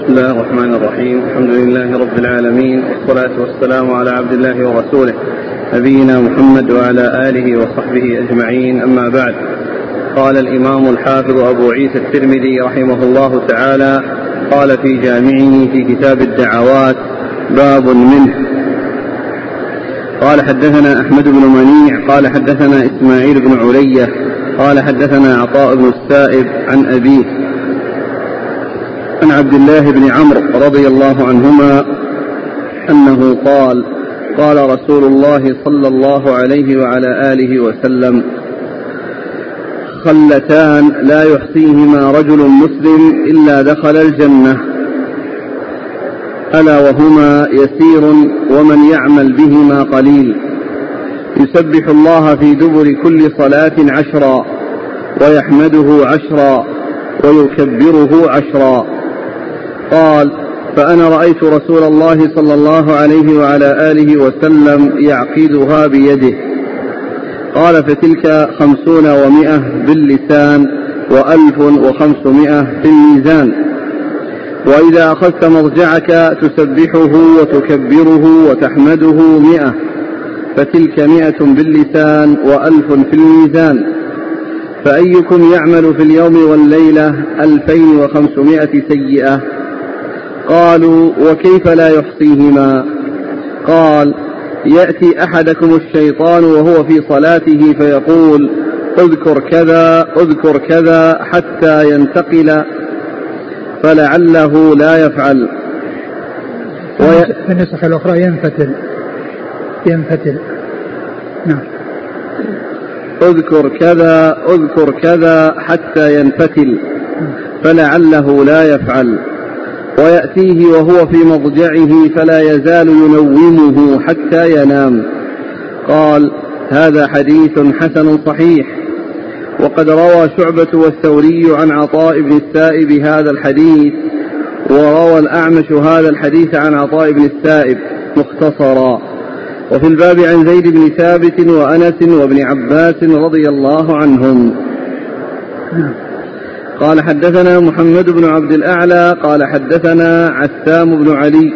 بسم الله الرحمن الرحيم. الحمد لله رب العالمين والصلاة والسلام على عبد الله ورسوله نبينا محمد وعلى آله وصحبه أجمعين. أما بعد قال الإمام الحافظ أبو عيسى الترمذي رحمه الله تعالى قال في جامعه في كتاب الدعوات باب منه. قال حدثنا أحمد بن منيع قال حدثنا إسماعيل بن علية قال حدثنا عطاء بن السائب عن أبيه عن عبد الله بن عمرو رضي الله عنهما أنه قال قال رسول الله صلى الله عليه وعلى آله وسلم خلتان لا يحصيهما رجل مسلم إلا دخل الجنة ألا وهما يسير ومن يعمل بهما قليل. يسبح الله في دبر كل صلاة عشرا ويحمده عشرا ويكبره عشرا. قال فأنا رأيت رسول الله صلى الله عليه وعلى آله وسلم يعقدها بيده. قال فتلك خمسون ومائة باللسان وألف وخمسمائة في الميزان وإذا أخذت مرجعك تسبحه وتكبره وتحمده مئة. فتلك مئة باللسان وألف في الميزان. فأيكم يعمل في اليوم والليلة ألفين وخمسمائة سيئة؟ قالوا وكيف لا يحصيهما؟ قال يأتي أحدكم الشيطان وهو في صلاته فيقول اذكر كذا اذكر كذا حتى ينتقل فلعله لا يفعل. في النسخ الأخرى ينفتل. ينفتل. نعم. اذكر كذا اذكر كذا حتى ينفتل فلعله لا يفعل. ويأتيه وهو في مضجعه فلا يزال ينومه حتى ينام. قال هذا حديث حسن صحيح. وقد روى شعبة والثوري عن عطاء بن السائب هذا الحديث وروى الأعمش هذا الحديث عن عطاء بن السائب مختصرا. وفي الباب عن زيد بن ثابت وأنس وابن عباس رضي الله عنهم. قال حدثنا محمد بن عبد الأعلى قال حدثنا عسام بن علي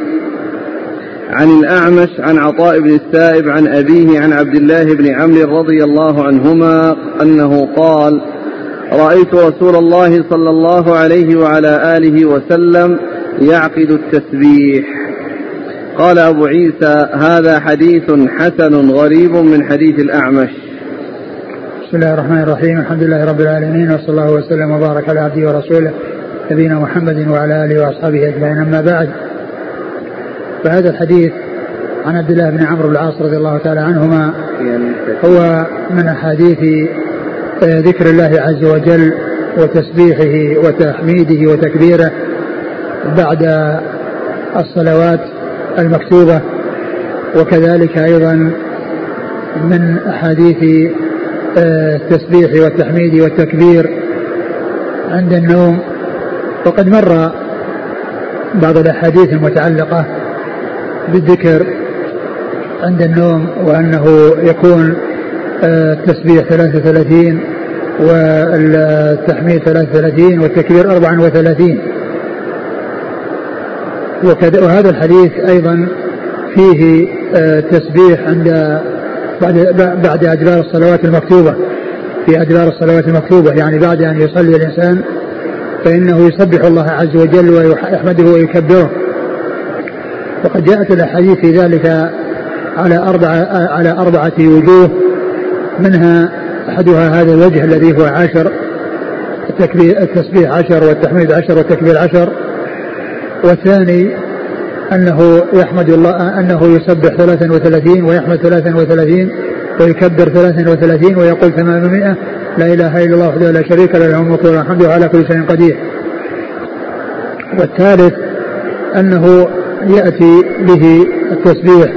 عن الأعمش عن عطاء بن السائب عن أبيه عن عبد الله بن عمرو رضي الله عنهما أنه قال رأيت رسول الله صلى الله عليه وعلى آله وسلم يعقد التسبيح. قال أبو عيسى هذا حديث حسن غريب من حديث الأعمش. بسم الله الرحمن الرحيم. الحمد لله رب العالمين وصلى الله وسلم وبارك على عبده ورسوله نبينا محمد وعلى آله وأصحابه أجمعين. أما بعد فهذا الحديث عن عبد الله بن عمرو بن العاص رضي الله تعالى عنهما هو من أحاديث آه، ذكر الله عز وجل وتسبيحه وتحميده وتكبيره بعد الصلوات المكتوبة وكذلك أيضا من أحاديث التسبيح والتحميد والتكبير عند النوم. وقد مر بعض الأحاديث المتعلقة بالذكر عند النوم وأنه يكون آه، التسبيح 33 والتحميد 33 والتكبير 34 وهذا الحديث أيضا فيه آه، تسبيح عند بعد بعد أدبار الصلوات المكتوبة. في أدبار الصلوات المكتوبة. يعني بعد أن يصلي الإنسان فإنه يسبح الله عز وجل ويحمده ويكبره. وقد جاءت الأحاديث في ذلك على أربعة على أربعة وجوه. منها أحدها هذا الوجه الذي هو عشر التكبير التسبيح عشر والتحميد عشر والتكبير عشر. والثاني أنه يحمد الله أنه يسبح 33 ويحمد 33 ويكبر 33 ويقول 800 لا إله إلا الله وحده لا شريك له له الملك وله الحمد على كل شيء قدير. والثالث أنه يأتي به التسبيح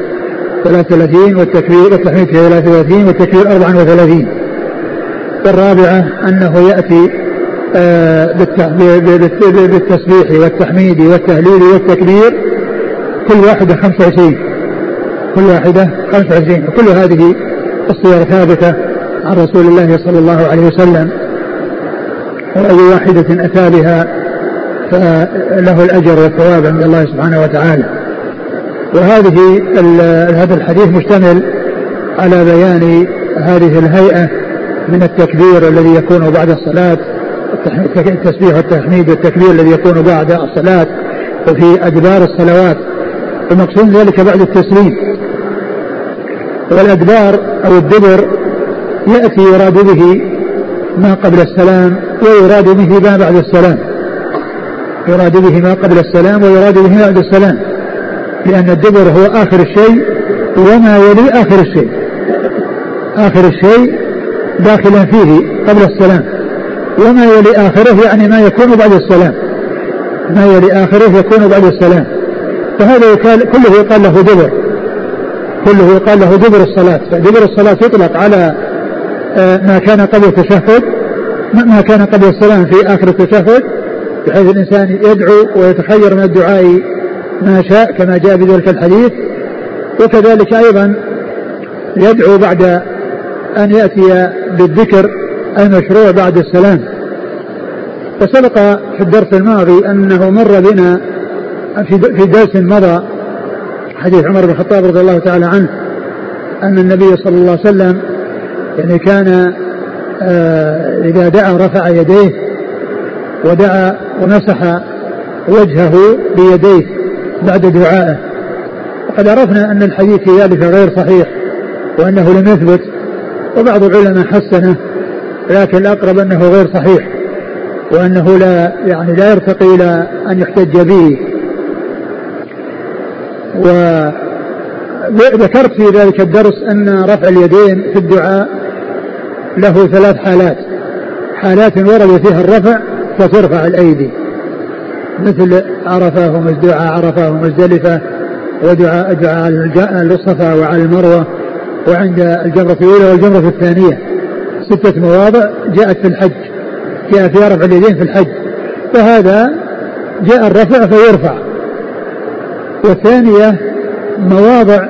33 والتكبير والتحميد 33 والتكبير 34 والرابعة أنه يأتي آه، بالتسبيح والتحميد والتهليل والتكبير كل واحدة 25 كل واحدة 25 وكل هذه الصور ثابتة عن رسول الله صلى الله عليه وسلم. وأي واحدة أتى بها فله الأجر والثواب عند الله سبحانه وتعالى. وهذه هذا الحديث مشتمل على بيان هذه الهيئة من التكبير الذي يكون بعد الصلاة التسبيح والتحميد والتكبير الذي يكون بعد الصلاة وفي أدبار الصلوات. ومقصود ذلك بعد التسليم. والأدبار أو الدبر يأتي يراد به ما قبل السلام ويراد به ما بعد السلام. يراد به ما قبل السلام ويراد به ما بعد السلام. لأن الدبر هو آخر الشيء وما يلي آخر الشيء. آخر الشيء داخلا فيه قبل السلام. وما يلي آخره يعني ما يكون بعد السلام. ما يلي آخره يكون بعد السلام. فهذا يقال كله يقال له دبر. كله يقال له دبر الصلاة. فدبر الصلاة يطلق على آه، ما كان قبل التشهد ما كان قبل السلام في آخر التشهد بحيث الإنسان يدعو ويتخير من الدعاء ما شاء كما جاء بذلك الحديث. وكذلك أيضا يدعو بعد أن يأتي بالذكر المشروع بعد السلام. وسبق في الدرس الماضي أنه مر بنا في درس مضى حديث عمر بن الخطاب رضي الله تعالى عنه أن النبي صلى الله عليه وسلم يعني كان آه، إذا دعا رفع يديه ودعا ومسح وجهه بيديه بعد دعائه. وقد عرفنا أن الحديث في ذلك غير صحيح وأنه لم يثبت وبعض العلماء حسنه لكن الأقرب أنه غير صحيح وأنه لا يعني لا يرتقي إلى أن يحتج به. وذكرت في ذلك الدرس أن رفع اليدين في الدعاء له ثلاث حالات. حالات ورد فيها الرفع فترفع الأيدي. مثل عرفة ومزدعاء عرفة ومزدلفة ودعاء دعاء الصفا وعلى المروة وعند الجمرة الأولى والجمرة الثانية. ستة مواضع جاءت في الحج. جاء فيها رفع اليدين في الحج. فهذا جاء الرفع فيرفع. والثانية مواضع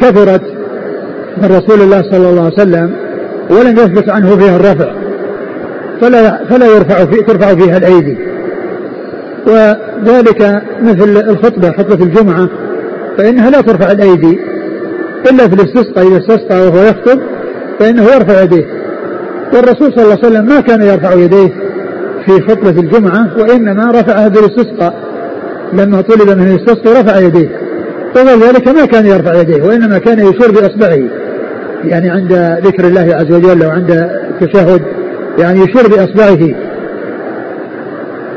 كثرت من رسول الله صلى الله عليه وسلم ولم يثبت عنه فيها الرفع فلا فلا يرفع في ترفع فيها الأيدي. وذلك مثل الخطبة خطبة الجمعة فإنها لا ترفع الأيدي. إلا في الاستسقاء إذا استسقى وهو يخطب فإنه يرفع يديه. والرسول صلى الله عليه وسلم ما كان يرفع يديه في خطبة الجمعة وإنما رفعها بالاستسقاء. لما طلب منه يستسقي رفع يديه. وغير ذلك ما كان يرفع يديه وإنما كان يشير بأصبعه. يعني عند ذكر الله عز وجل وعند التشهد يعني يشير بأصبعه.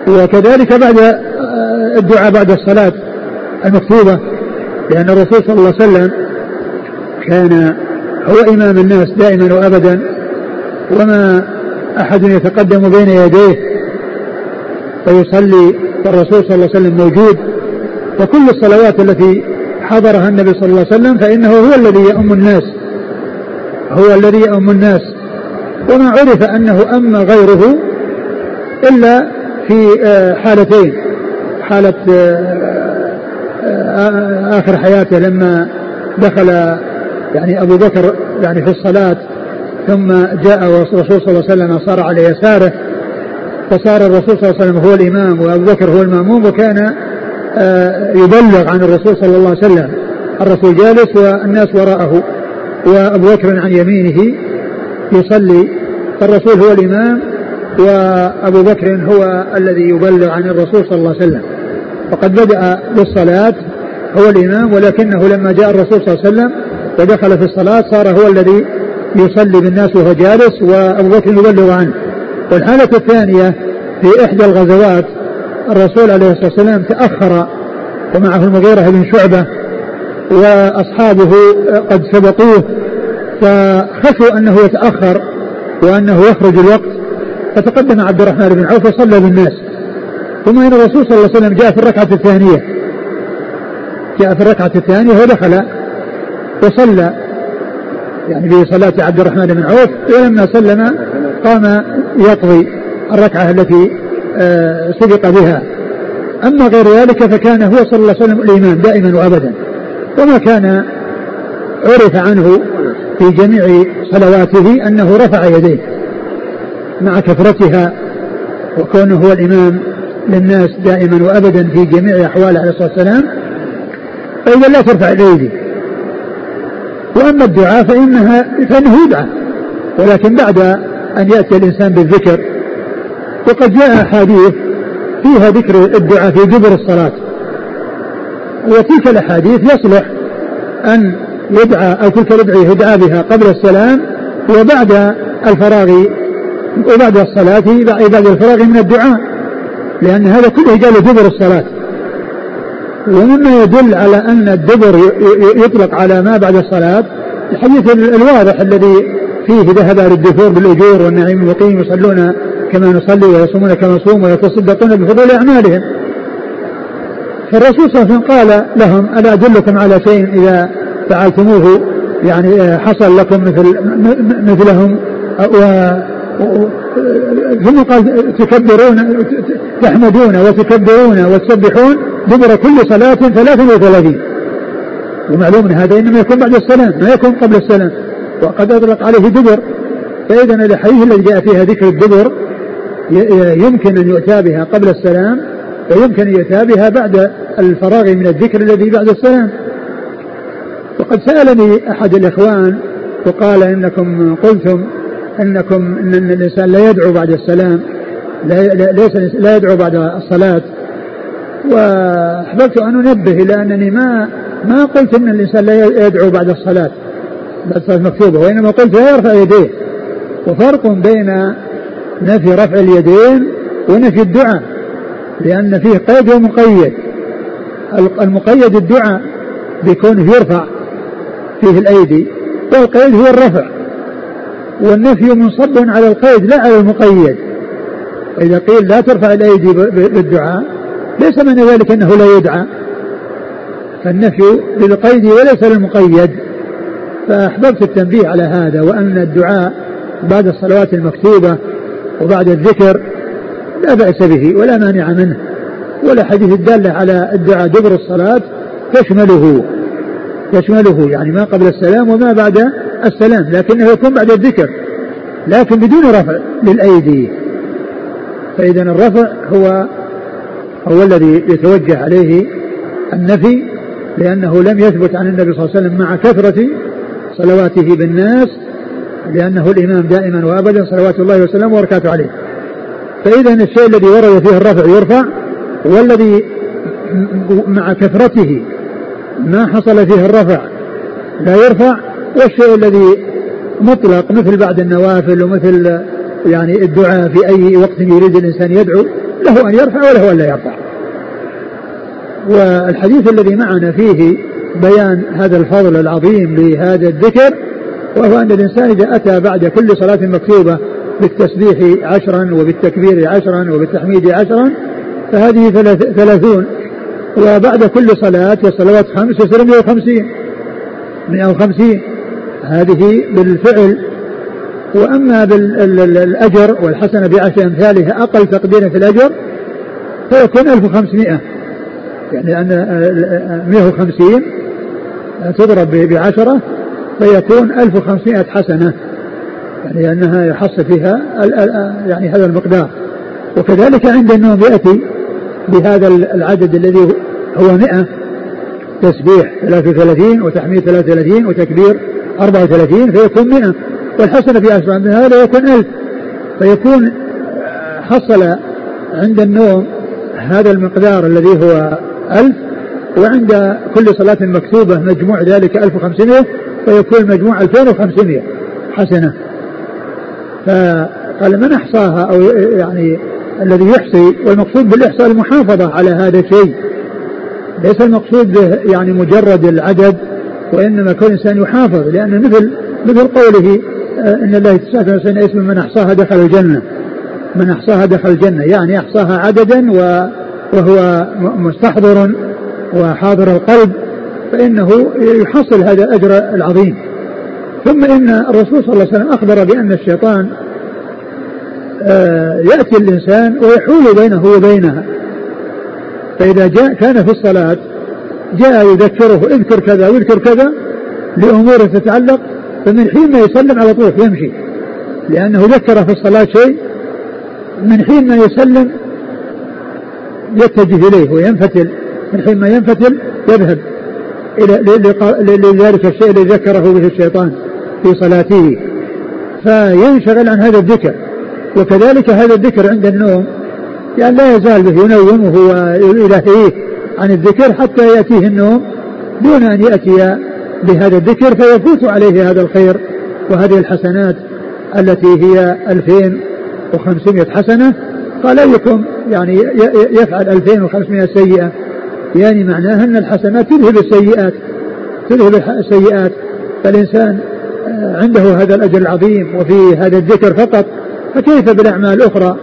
وكذلك بعد الدعاء بعد الصلاة المكتوبة لأن الرسول صلى الله عليه وسلم كان هو إمام الناس دائما وابدا وما أحد يتقدم بين يديه فيصلي والرسول صلى الله عليه وسلم موجود وكل الصلوات التي حضرها النبي صلى الله عليه وسلم فإنه هو الذي يؤم الناس هو الذي يؤم الناس. وما عرف أنه أما غيره إلا في آه، حالتين حالة آه، آه، آخر حياته لما دخل يعني أبو بكر يعني في الصلاة ثم جاء الرسول صلى الله عليه وسلم صار على يساره. فصار الرسول صلى الله عليه وسلم هو الإمام وأبو بكر هو المأموم وكان آه، يبلغ عن الرسول صلى الله عليه وسلم. الرسول جالس والناس وراءه وأبو بكر عن يمينه يصلي. فالرسول هو الإمام وأبو بكر هو الذي يبلغ عن الرسول صلى الله عليه وسلم. وقد بدأ بالصلاة هو الإمام ولكنه لما جاء الرسول صلى الله عليه وسلم ودخل في الصلاة صار هو الذي يصلي بالناس وهو جالس وأبو بكر يبلغ عنه. والحالة الثانية في إحدى الغزوات الرسول عليه الصلاة والسلام تأخر ومعه المغيرة بن شعبة وأصحابه قد سبقوه فخشوا أنه يتأخر وأنه يخرج الوقت فتقدم عبد الرحمن بن عوف وصلى بالناس. ثم إن الرسول صلى الله عليه وسلم جاء في الركعة الثانية. جاء في الركعة الثانية ودخل وصلى يعني في صلاة عبد الرحمن بن عوف ولما سلم قام يقضي الركعة التي آه، سبق بها. أما غير ذلك فكان هو صلى الله عليه وسلم الإمام دائما وأبدا. وما كان عرف عنه في جميع صلواته أنه رفع يديه مع كثرتها وكونه هو الإمام للناس دائما وأبدا في جميع أحواله عليه الصلاة والسلام فإذا لا ترفع الأيدي وأما الدعاء فإنها فإنه يدعى ولكن بعد أن يأتي الإنسان بالذكر. وقد جاء أحاديث فيها ذكر الدعاء في دبر الصلاة. وتلك الأحاديث يصلح أن يدعى أو تلك الأدعية يدعى بها قبل السلام وبعد الفراغ وبعد الصلاة بعد الفراغ من الدعاء. لأن هذا كله قال دبر الصلاة. ومما يدل على أن الدبر يطلق على ما بعد الصلاة. الحديث الواضح الذي فيه ذهب أهل الدثور بالأجور والنعيم المقيم يصلون كما نصلي ويصومون كما نصوم ويتصدقون بفضول أعمالهم. فالرسول صلى الله عليه وسلم قال لهم ألا أدلكم على شيء إذا فعلتموه؟ يعني حصل لكم مثل مثلهم و ثم قال تكبرون تحمدون وتكبرون وتسبحون دبر كل صلاة 33 ومعلوم هذا إنما يكون بعد السلام ما يكون قبل السلام وقد أطلق عليه دبر. فاذا الاحاديث التي جاء فيها ذكر الدبر يمكن أن يؤتى بها قبل السلام ويمكن أن يؤتى بها بعد الفراغ من الذكر الذي بعد السلام. وقد سألني أحد الإخوان وقال إنكم قلتم إنكم ان الإنسان لا يدعو بعد السلام لا ليس لا يدعو بعد الصلاة. وأحببت أن أنبه إلى أنني ما ما قلت إن الإنسان لا يدعو بعد الصلاة. بعد الصلاه المكتوبه وإنما قلت لا يرفع يديه وفرق بين نفي رفع اليدين ونفي الدعاء. لأن فيه قيد ومقيد. المقيد الدعاء بكونه يرفع فيه الأيدي والقيد هو الرفع. والنفي منصب على القيد لا على المقيد. فإذا قيل لا ترفع الأيدي بالدعاء ليس من ذلك أنه لا يدعى. فالنفي للقيد وليس للمقيد. فأحببت التنبيه على هذا وأن الدعاء بعد الصلوات المكتوبة وبعد الذكر لا بأس به ولا مانع منه ولا حديث الدالة على الدعاء دبر الصلاة تشمله تشمله يعني ما قبل السلام وما بعد السلام لكنه يكون بعد الذكر لكن بدون رفع للأيدي. فإذا الرفع هو هو الذي يتوجه عليه النفي لأنه لم يثبت عن النبي صلى الله عليه وسلم مع كثرة صلواته بالناس لأنه الإمام دائما وأبدا صلوات الله وسلامه وبركاته عليه. فإذا الشيء الذي ورد فيه الرفع يرفع والذي مع كثرته ما حصل فيه الرفع لا يرفع والشيء الذي مطلق مثل بعد النوافل ومثل يعني الدعاء في أي وقت يريد الإنسان يدعو له أن يرفع وله أن لا يرفع. والحديث الذي معنا فيه بيان هذا الفضل العظيم لهذا الذكر وهو أن الإنسان إذا أتى بعد كل صلاة مكتوبة بالتسبيح عشرا وبالتكبير عشرا وبالتحميد عشرا فهذه ثلاثون. وبعد كل صلاة والصلوات خمس يصير 150 150 هذه بالفعل. وأما بالأجر والحسنة بعشر أمثالها أقل تقدير في الأجر فيكون 1500 يعني أن 150 تضرب بعشرة فيكون 1500 حسنة. يعني أنها يحصل فيها يعني هذا المقدار. وكذلك عند النوم يأتي بهذا العدد الذي هو 100 تسبيح 33 وتحميد 33 وتكبير 34 فيكون 100 والحسنة في أسرع من هذا يكون 1000 فيكون حصل عند النوم هذا المقدار الذي هو 1000 وعند كل صلاة مكتوبة مجموع ذلك 1500 فيكون المجموع 2500 حسنة. فقال من أحصاها أو يعني الذي يحصي والمقصود بالإحصاء المحافظة على هذا الشيء ليس المقصود به يعني مجرد العدد وإنما كل إنسان يحافظ لأن مثل مثل قوله آه، إن الله تسعة وتسعين اسم من أحصاها دخل الجنة. من أحصاها دخل الجنة يعني أحصاها عددا وهو مستحضر وحاضر القلب فإنه يحصل هذا الأجر العظيم. ثم إن الرسول صلى الله عليه وسلم أخبر بأن الشيطان آه، يأتي الإنسان ويحول بينه وبينها. فإذا جاء كان في الصلاة جاء يذكره اذكر كذا واذكر كذا لأمور تتعلق فمن حين ما يسلم على طول يمشي. لأنه ذكر في الصلاة شيء من حين ما يسلم يتجه إليه وينفتل. من حين ما ينفتل يذهب إلى لذلك الشيء الذي ذكره به الشيطان في صلاته. فينشغل عن هذا الذكر. وكذلك هذا الذكر عند النوم يعني لا يزال به ينومه ويلهيه عن الذكر حتى يأتيه النوم دون أن يأتي بهذا الذكر فيفوت عليه هذا الخير وهذه الحسنات التي هي 2500 حسنة. قال أيكم يعني يفعل 2500 سيئة يعني معناها أن الحسنات تذهب السيئات تذهب السيئات فالإنسان آه، عنده هذا الأجر العظيم وفي هذا الذكر فقط. فكيف بالأعمال الأخرى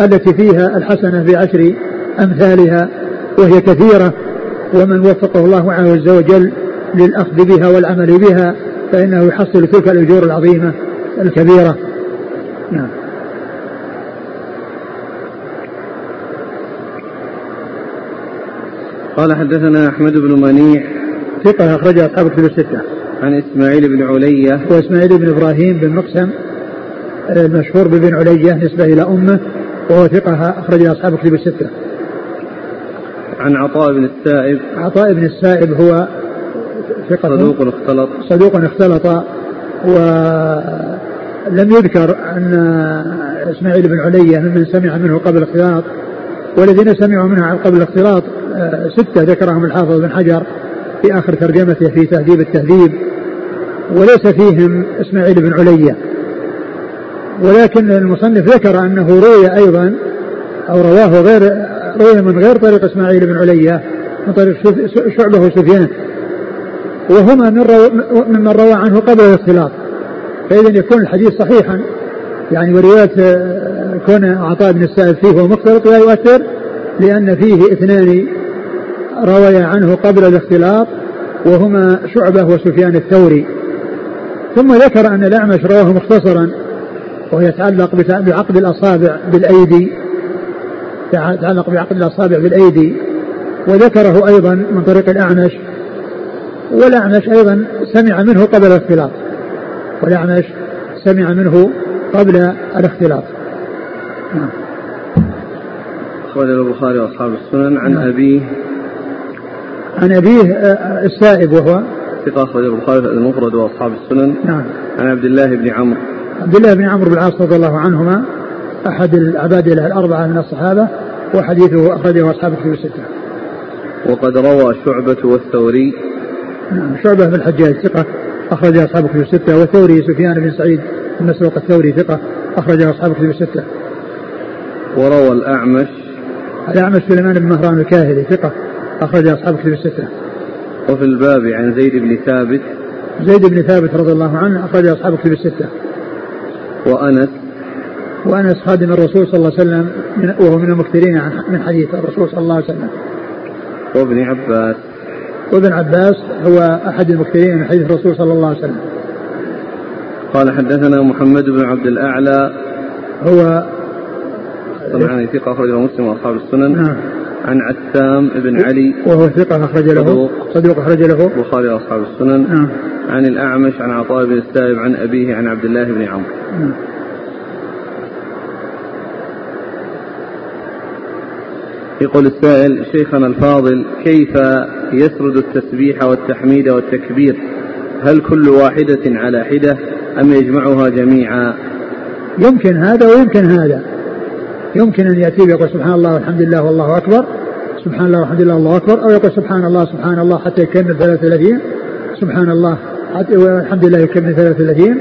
التي فيها الحسنة بعشر أمثالها وهي كثيرة؟ ومن وفقه الله عز وجل للأخذ بها والعمل بها فإنه يحصل تلك الأجور العظيمة الكبيرة. نعم. قال حدثنا أحمد بن منيع. ثقة أخرج أصحاب كتب الستة. عن إسماعيل بن علية. وإسماعيل بن إبراهيم بن مقسم المشهور بابن علية نسبة إلى أمه وهو ثقة أخرج أصحاب كتب الستة. عن عطاء بن السائب. عطاء بن السائب هو ثقة. صدوق اختلط. صدوق اختلط ولم يذكر أن إسماعيل بن علية ممن سمع منه قبل الاختلاط. والذين سمعوا منه قبل الاختلاط آه، ستة ذكرهم الحافظ بن حجر في آخر ترجمته في تهذيب التهذيب وليس فيهم إسماعيل بن علية ولكن المصنف ذكر أنه روي أيضا أو رواه غير روي من غير طريق إسماعيل بن علية من طريق شعبة وسفيان وهما من ممن روى عنه قبل الاختلاط. فإذا يكون الحديث صحيحا يعني ورواية آه، كون عطاء بن السائب فيه ومختلط لا يؤثر لأن فيه اثنان روي عنه قبل الاختلاط وهما شعبة وسفيان الثوري. ثم ذكر أن الأعمش رواه مختصرا وهو يتعلق بعقد الأصابع بالأيدي. يتعلق بعقد الأصابع بالأيدي. وذكره أيضا من طريق الأعمش. والأعمش أيضا سمع منه قبل الاختلاط. والأعمش سمع منه قبل الاختلاط. أخرج البخاري وأصحاب السنن عن. أبيه عن أبيه آه، السائب وهو ثقة أخرج البخاري المفرد وأصحاب السنن نعم عن عبد الله بن عمرو عبد الله بن عمرو بن العاص رضي الله عنهما أحد العباد الأربعة من الصحابة وحديثه أخرجه أصحاب الكتب الستة. وقد روى شعبة والثوري نعم شعبة بن الحجاج ثقة أخرج أصحاب الكتب الستة والثوري سفيان بن سعيد بن مسروق الثوري ثقة أخرج أصحاب الكتب الستة. وروى الأعمش الأعمش سليمان بن مهران الكاهلي ثقة أخرج أصحاب الكتب الستة. وفي الباب عن زيد بن ثابت زيد بن ثابت رضي الله عنه أخرج أصحاب الكتب الستة. وأنس وأنس خادم الرسول صلى الله عليه وسلم وهو من المكثرين من حديث الرسول صلى الله عليه وسلم. وابن عباس وابن عباس هو أحد المكثرين من حديث الرسول صلى الله عليه وسلم. قال حدثنا محمد بن عبد الأعلى هو طبعا ثقة أخرجه مسلم وأصحاب السنن. نعم. عن عتام بن علي. وهو ثقة أخرج له. صدوق, صدوق أخرج له. البخاري وأصحاب السنن. نعم. عن الأعمش عن عطاء بن السائب عن أبيه عن عبد الله بن عمرو. نعم. يقول السائل شيخنا الفاضل كيف يسرد التسبيح والتحميد والتكبير؟ هل كل واحدة على حدة أم يجمعها جميعا؟ يمكن هذا ويمكن هذا. يمكن أن يأتي ويقول سبحان الله والحمد لله والله أكبر سبحان الله والحمد لله والله أكبر أو يقول سبحان الله سبحان الله حتى يكمل 33 سبحان الله والحمد لله يكمل 33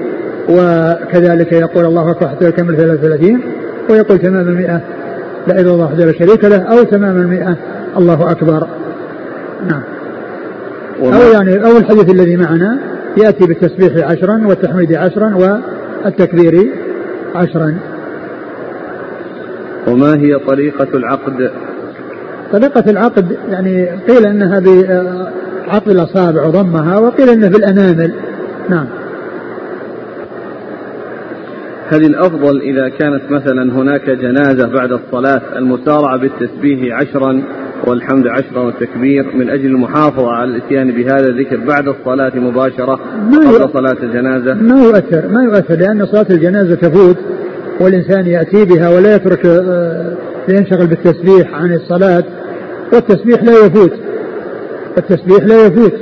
وكذلك يقول الله أكبر حتى يكمل 33 ويقول تمام المئة لا إله إلا الله وحده لا شريك له أو تمام المئة الله أكبر. نعم. أو يعني أو الحديث الذي معنا يأتي بالتسبيح عشرا والتحميد عشرا والتكبير عشرا. وما هي طريقة العقد؟ طريقة العقد يعني قيل انها بعقد الاصابع وضمها وقيل انه بالانامل نعم. هل الأفضل إذا كانت مثلا هناك جنازة بعد الصلاة المسارعة بالتسبيح عشرا والحمد عشرا والتكبير من أجل المحافظة على الإتيان بهذا الذكر بعد الصلاة مباشرة قبل صلاة الجنازة؟ ما يؤثر ما يؤثر لأن صلاة الجنازة تفوت. والإنسان يأتي بها ولا يترك آه، ينشغل بالتسبيح عن الصلاة. والتسبيح لا يفوت التسبيح لا يفوت.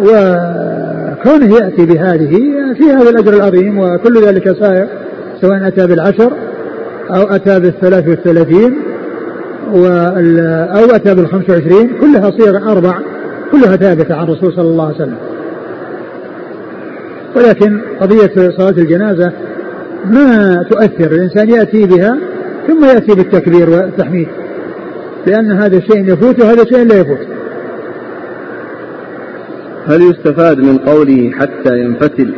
وكونه يأتي بهذه في هذا الأجر العظيم وكل ذلك سائر سواء أتى بالعشر أو أتى بالثلاث والثلاثين أو أتى بالخمس وعشرين كلها صيغ أربع كلها ثابتة عن الرسول صلى الله عليه وسلم. ولكن قضية صلاة الجنازة ما تؤثر الإنسان يأتي بها ثم يأتي بالتكبير والتحميد لأن هذا شيء يفوت وهذا شيء لا يفوت. هل يستفاد من قوله حتى ينفتل؟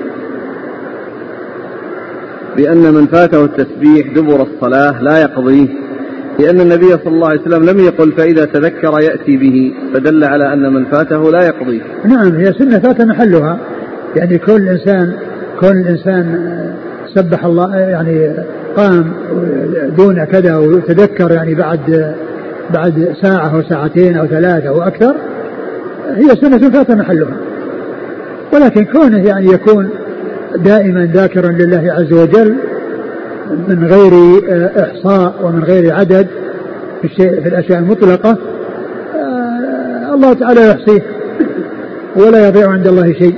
بأن من فاته التسبيح دبر الصلاة لا يقضيه لأن النبي صلى الله عليه وسلم لم يقل فإذا تذكر يأتي به فدل على أن من فاته لا يقضيه. نعم هي سنة فات محلها يعني كل إنسان كل إنسان سبح الله يعني قام دون كذا وتذكر يعني بعد بعد ساعة أو ساعتين أو ثلاثة أو أكثر هي سنة فات محلها. ولكن كونه يعني يكون دائما ذاكرا لله عز وجل من غير إحصاء ومن غير عدد في, الشيء في الأشياء المطلقة آه، الله تعالى يحصيه ولا يضيع عند الله شيء.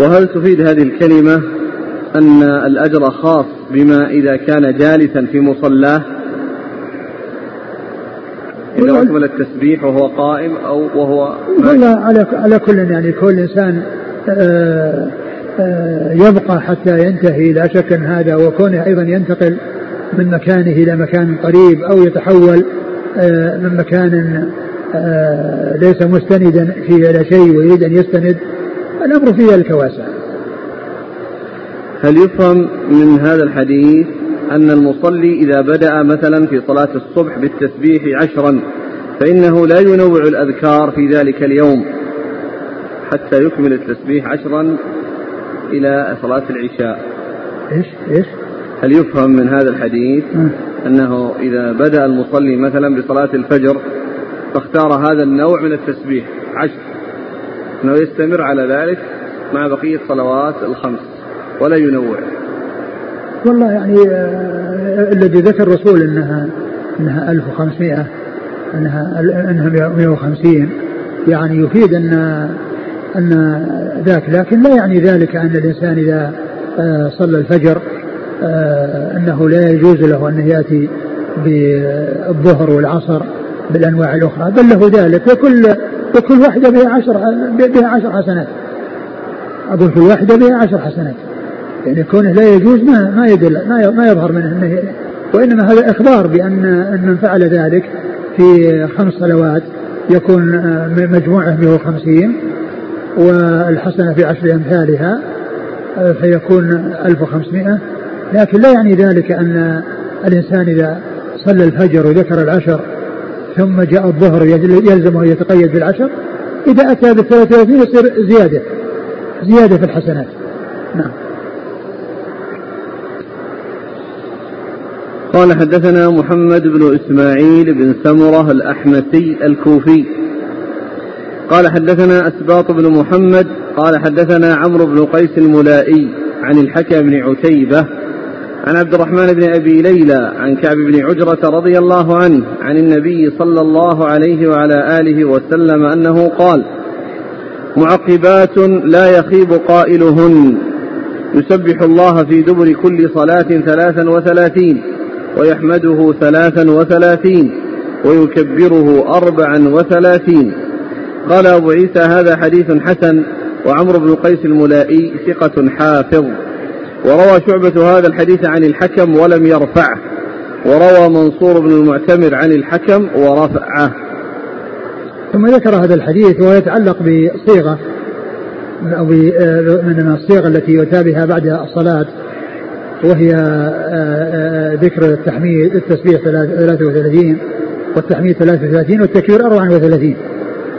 وهل تفيد هذه الكلمة أن الأجر خاص بما إذا كان جالسا في مصلاه؟ إذا أكمل التسبيح وهو قائم أو وهو على على كل يعني كل إنسان آه، آه، يبقى حتى ينتهي لا شك أن هذا وكونه أيضا ينتقل من مكانه إلى مكان قريب أو يتحول آه، من مكان ليس مستندا فيه إلى شيء ويريد أن يستند الأمر في ذلك واسع هل يفهم من هذا الحديث أن المصلي إذا بدأ مثلا في صلاة الصبح بالتسبيح عشرا فإنه لا ينوع الأذكار في ذلك اليوم حتى يكمل التسبيح عشرا إلى صلاة العشاء. إيش؟ إيش؟ هل يفهم من هذا الحديث أنه إذا بدأ المصلي مثلا بصلاة الفجر فاختار هذا النوع من التسبيح عشر؟ أنه يستمر على ذلك مع بقية صلوات الخمس ولا ينوع. والله يعني آه، الذي ذكر الرسول إنها إنها 1500 إنها إنها 150 يعني يفيد أن أن ذاك لكن لا يعني ذلك أن الإنسان إذا آه، صلى الفجر آه، أنه لا يجوز له أن يأتي بالظهر والعصر بالأنواع الأخرى بل له ذلك. وكل وكل واحدة بها عشر بها عشر حسنات. أقول كل واحدة بها عشر حسنات. يعني كونه لا يجوز ما ما يدل ما ما يظهر منه انه وإنما هذا إخبار بان أن من فعل ذلك في خمس صلوات يكون آه، مجموعة 150 والحسنة في عشر أمثالها آه، فيكون 1500 لكن لا يعني ذلك أن الإنسان إذا صلى الفجر وذكر العشر ثم جاء الظهر يلزمه يتقيد بالعشر. إذا أتى بال 33 يصير زيادة. زيادة في الحسنات. نعم. قال حدثنا محمد بن إسماعيل بن سمرة الأحمسي الكوفي. قال حدثنا أسباط بن محمد قال حدثنا عمرو بن قيس الملائي عن الحكم بن عتيبة عن عبد الرحمن بن أبي ليلى عن كعب بن عجرة رضي الله عنه عن النبي صلى الله عليه وعلى آله وسلم أنه قال معقبات لا يخيب قائلهن. يسبح الله في دبر كل صلاة ثلاثا وثلاثين ويحمده ثلاثا وثلاثين ويكبره أربعا وثلاثين. قال أبو عيسى هذا حديث حسن وعمرو بن قيس الملائي ثقة حافظ. وروى شعبة هذا الحديث عن الحكم ولم يرفعه. وروى منصور بن المعتمر عن الحكم ورفعه. ثم ذكر هذا الحديث وهو يتعلق بصيغة أو من الصيغ التي يؤتى بها بعد الصلاة وهي آه، آه، ذكر التحميد التسبيح 33 والتحميد 33 والتكبير 34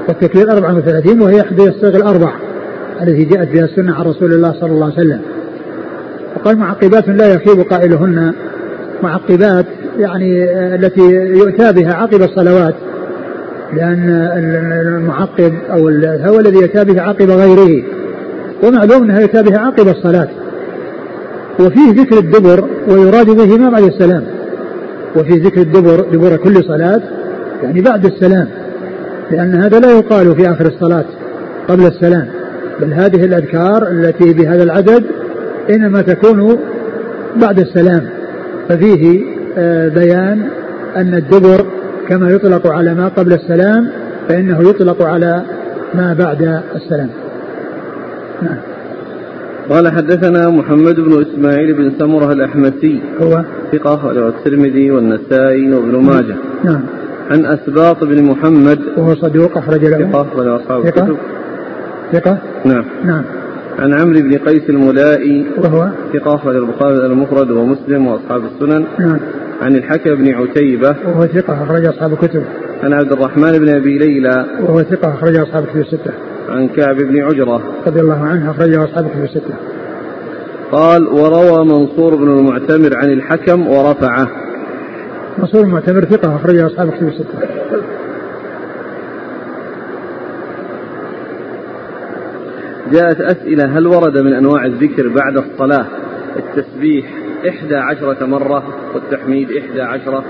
والتكبير 34 وهي إحدى الصيغ الأربع التي جاءت بها السنة عن رسول الله صلى الله عليه وسلم. وقال معقبات لا يخيب قائلهن. معقبات يعني التي يؤتى بها عقب الصلوات لأن المعقب أو هو الذي يؤتى به عقب غيره ومعلوم أنها يؤتى بها عقب الصلاة. وفيه ذكر الدبر ويراد به ما بعد السلام. وفي ذكر الدبر دبر كل صلاة يعني بعد السلام لأن هذا لا يقال في آخر الصلاة قبل السلام بل هذه الأذكار التي بهذا العدد إنما تكون بعد السلام. ففيه آه، بيان أن الدبر كما يطلق على ما قبل السلام فإنه يطلق على ما بعد السلام. نعم. قال حدثنا محمد بن إسماعيل بن سمرة الأحمسي هو؟ أخرجه الترمذي والنسائي وابن ماجه. نعم. عن أسباط بن محمد وهو صدوق أخرج له. أصحاب الكتب. ثقة؟ نعم. نعم. عن عمرو بن قيس الملائي وهو؟ ثقة أخرج البخاري المفرد ومسلم وأصحاب السنن. نعم. عن الحكم بن عتيبة. وهو ثقة أخرج أصحاب الكتب. عن عبد الرحمن بن أبي ليلى. وهو ثقة أخرج أصحاب الكتب الستة. عن كعب بن عجرة. رضي الله عنه أخرجه أصحاب الكتب الستة. قال وروى منصور بن المعتمر عن الحكم ورفعه. منصور المعتمر ثقة أخرجه أصحاب الكتب الستة. جاءت أسئلة هل ورد من أنواع الذكر بعد الصلاة التسبيح إحدى عشرة مرة والتحميد إحدى عشرة؟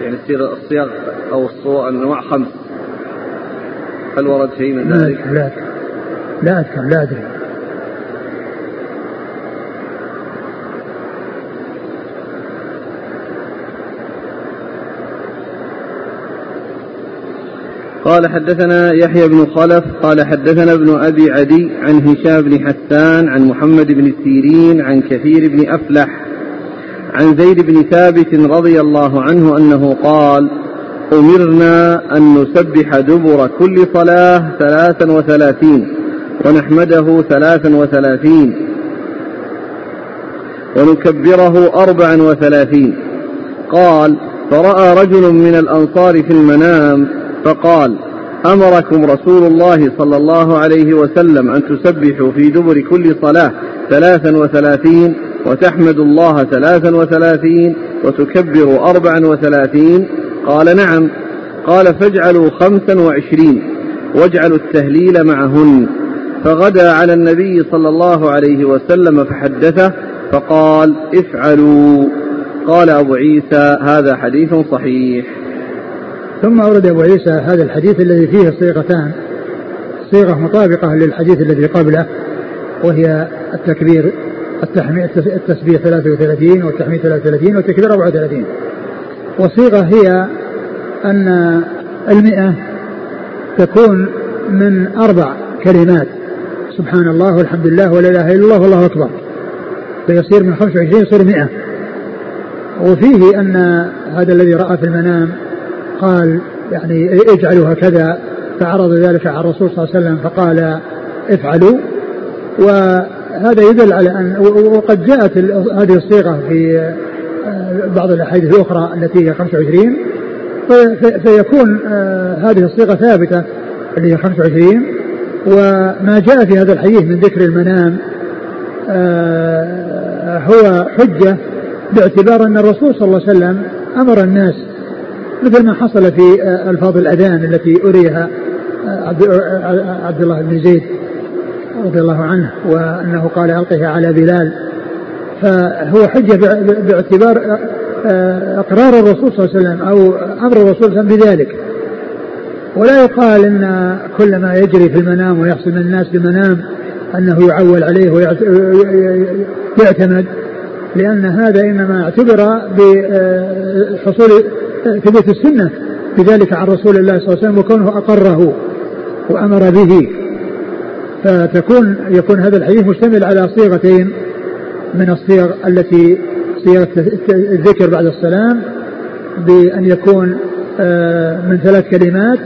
يعني تصير الصيغ أو الصور أنواع خمس. هل ورد شيء من ذلك؟ لا. لا أذكر لا أدري. قال حدثنا يحيى بن خلف قال حدثنا ابن أبي عدي عن هشام بن حسان عن محمد بن سيرين عن كثير بن أفلح عن زيد بن ثابت رضي الله عنه أنه قال أمرنا أن نسبح دبر كل صلاة ثلاثا وثلاثين ونحمده ثلاثا وثلاثين ونكبره أربعا وثلاثين. قال فرأى رجل من الأنصار في المنام فقال أمركم رسول الله صلى الله عليه وسلم أن تسبحوا في دبر كل صلاة ثلاثا وثلاثين وتحمدوا الله ثلاثا وثلاثين وتكبروا أربعا وثلاثين؟ قال نعم. قال فاجعلوا خمسا وعشرين واجعلوا التهليل معهن. فغدا على النبي صلى الله عليه وسلم فحدثه فقال افعلوا. قال أبو عيسى هذا حديث صحيح. ثم أورد أبو عيسى هذا الحديث الذي فيه صيغتان. صيغة مطابقة للحديث الذي قبله وهي التكبير التسبيح 33 والتحميد 33 والتكبير 34 والصيغة هي أن المئة تكون من أربع كلمات. سبحان الله والحمد لله ولا إله إلا الله والله أكبر. فيصير من 25 يصير 100 وفيه أن هذا الذي رأى في المنام قال يعني اجعلوا هكذا فعرض ذلك على الرسول صلى الله عليه وسلم فقال افعلوا. وهذا يدل على ان وقد جاءت هذه الصيغة في آه، بعض الأحاديث الأخرى التي هي 25 فيكون آه، هذه الصيغة ثابتة اللي هي 25 وما جاء في هذا الحديث من ذكر المنام آه، هو حجة باعتبار أن الرسول صلى الله عليه وسلم أمر الناس مثل ما حصل في آه، ألفاظ الأذان التي أريها آه، آه، عبد الله بن زيد رضي الله عنه وأنه قال ألقها على بلال. فهو حجة باعتبار إقرار الرسول صلى الله عليه وسلم أو أمر الرسول صلى الله عليه وسلم بذلك. ولا يقال إن كل ما يجري في المنام ويحصل من الناس بالمنام أنه يعول عليه ويعتمد لأن هذا إنما اعتبر بحصول ثبت السنة بذلك عن رسول الله صلى الله عليه وسلم وكونه أقره وأمر به. فتكون يكون هذا الحديث مشتمل على صيغتين من الصيغ التي صيغة الذكر بعد السلام بأن يكون آه، من ثلاث كلمات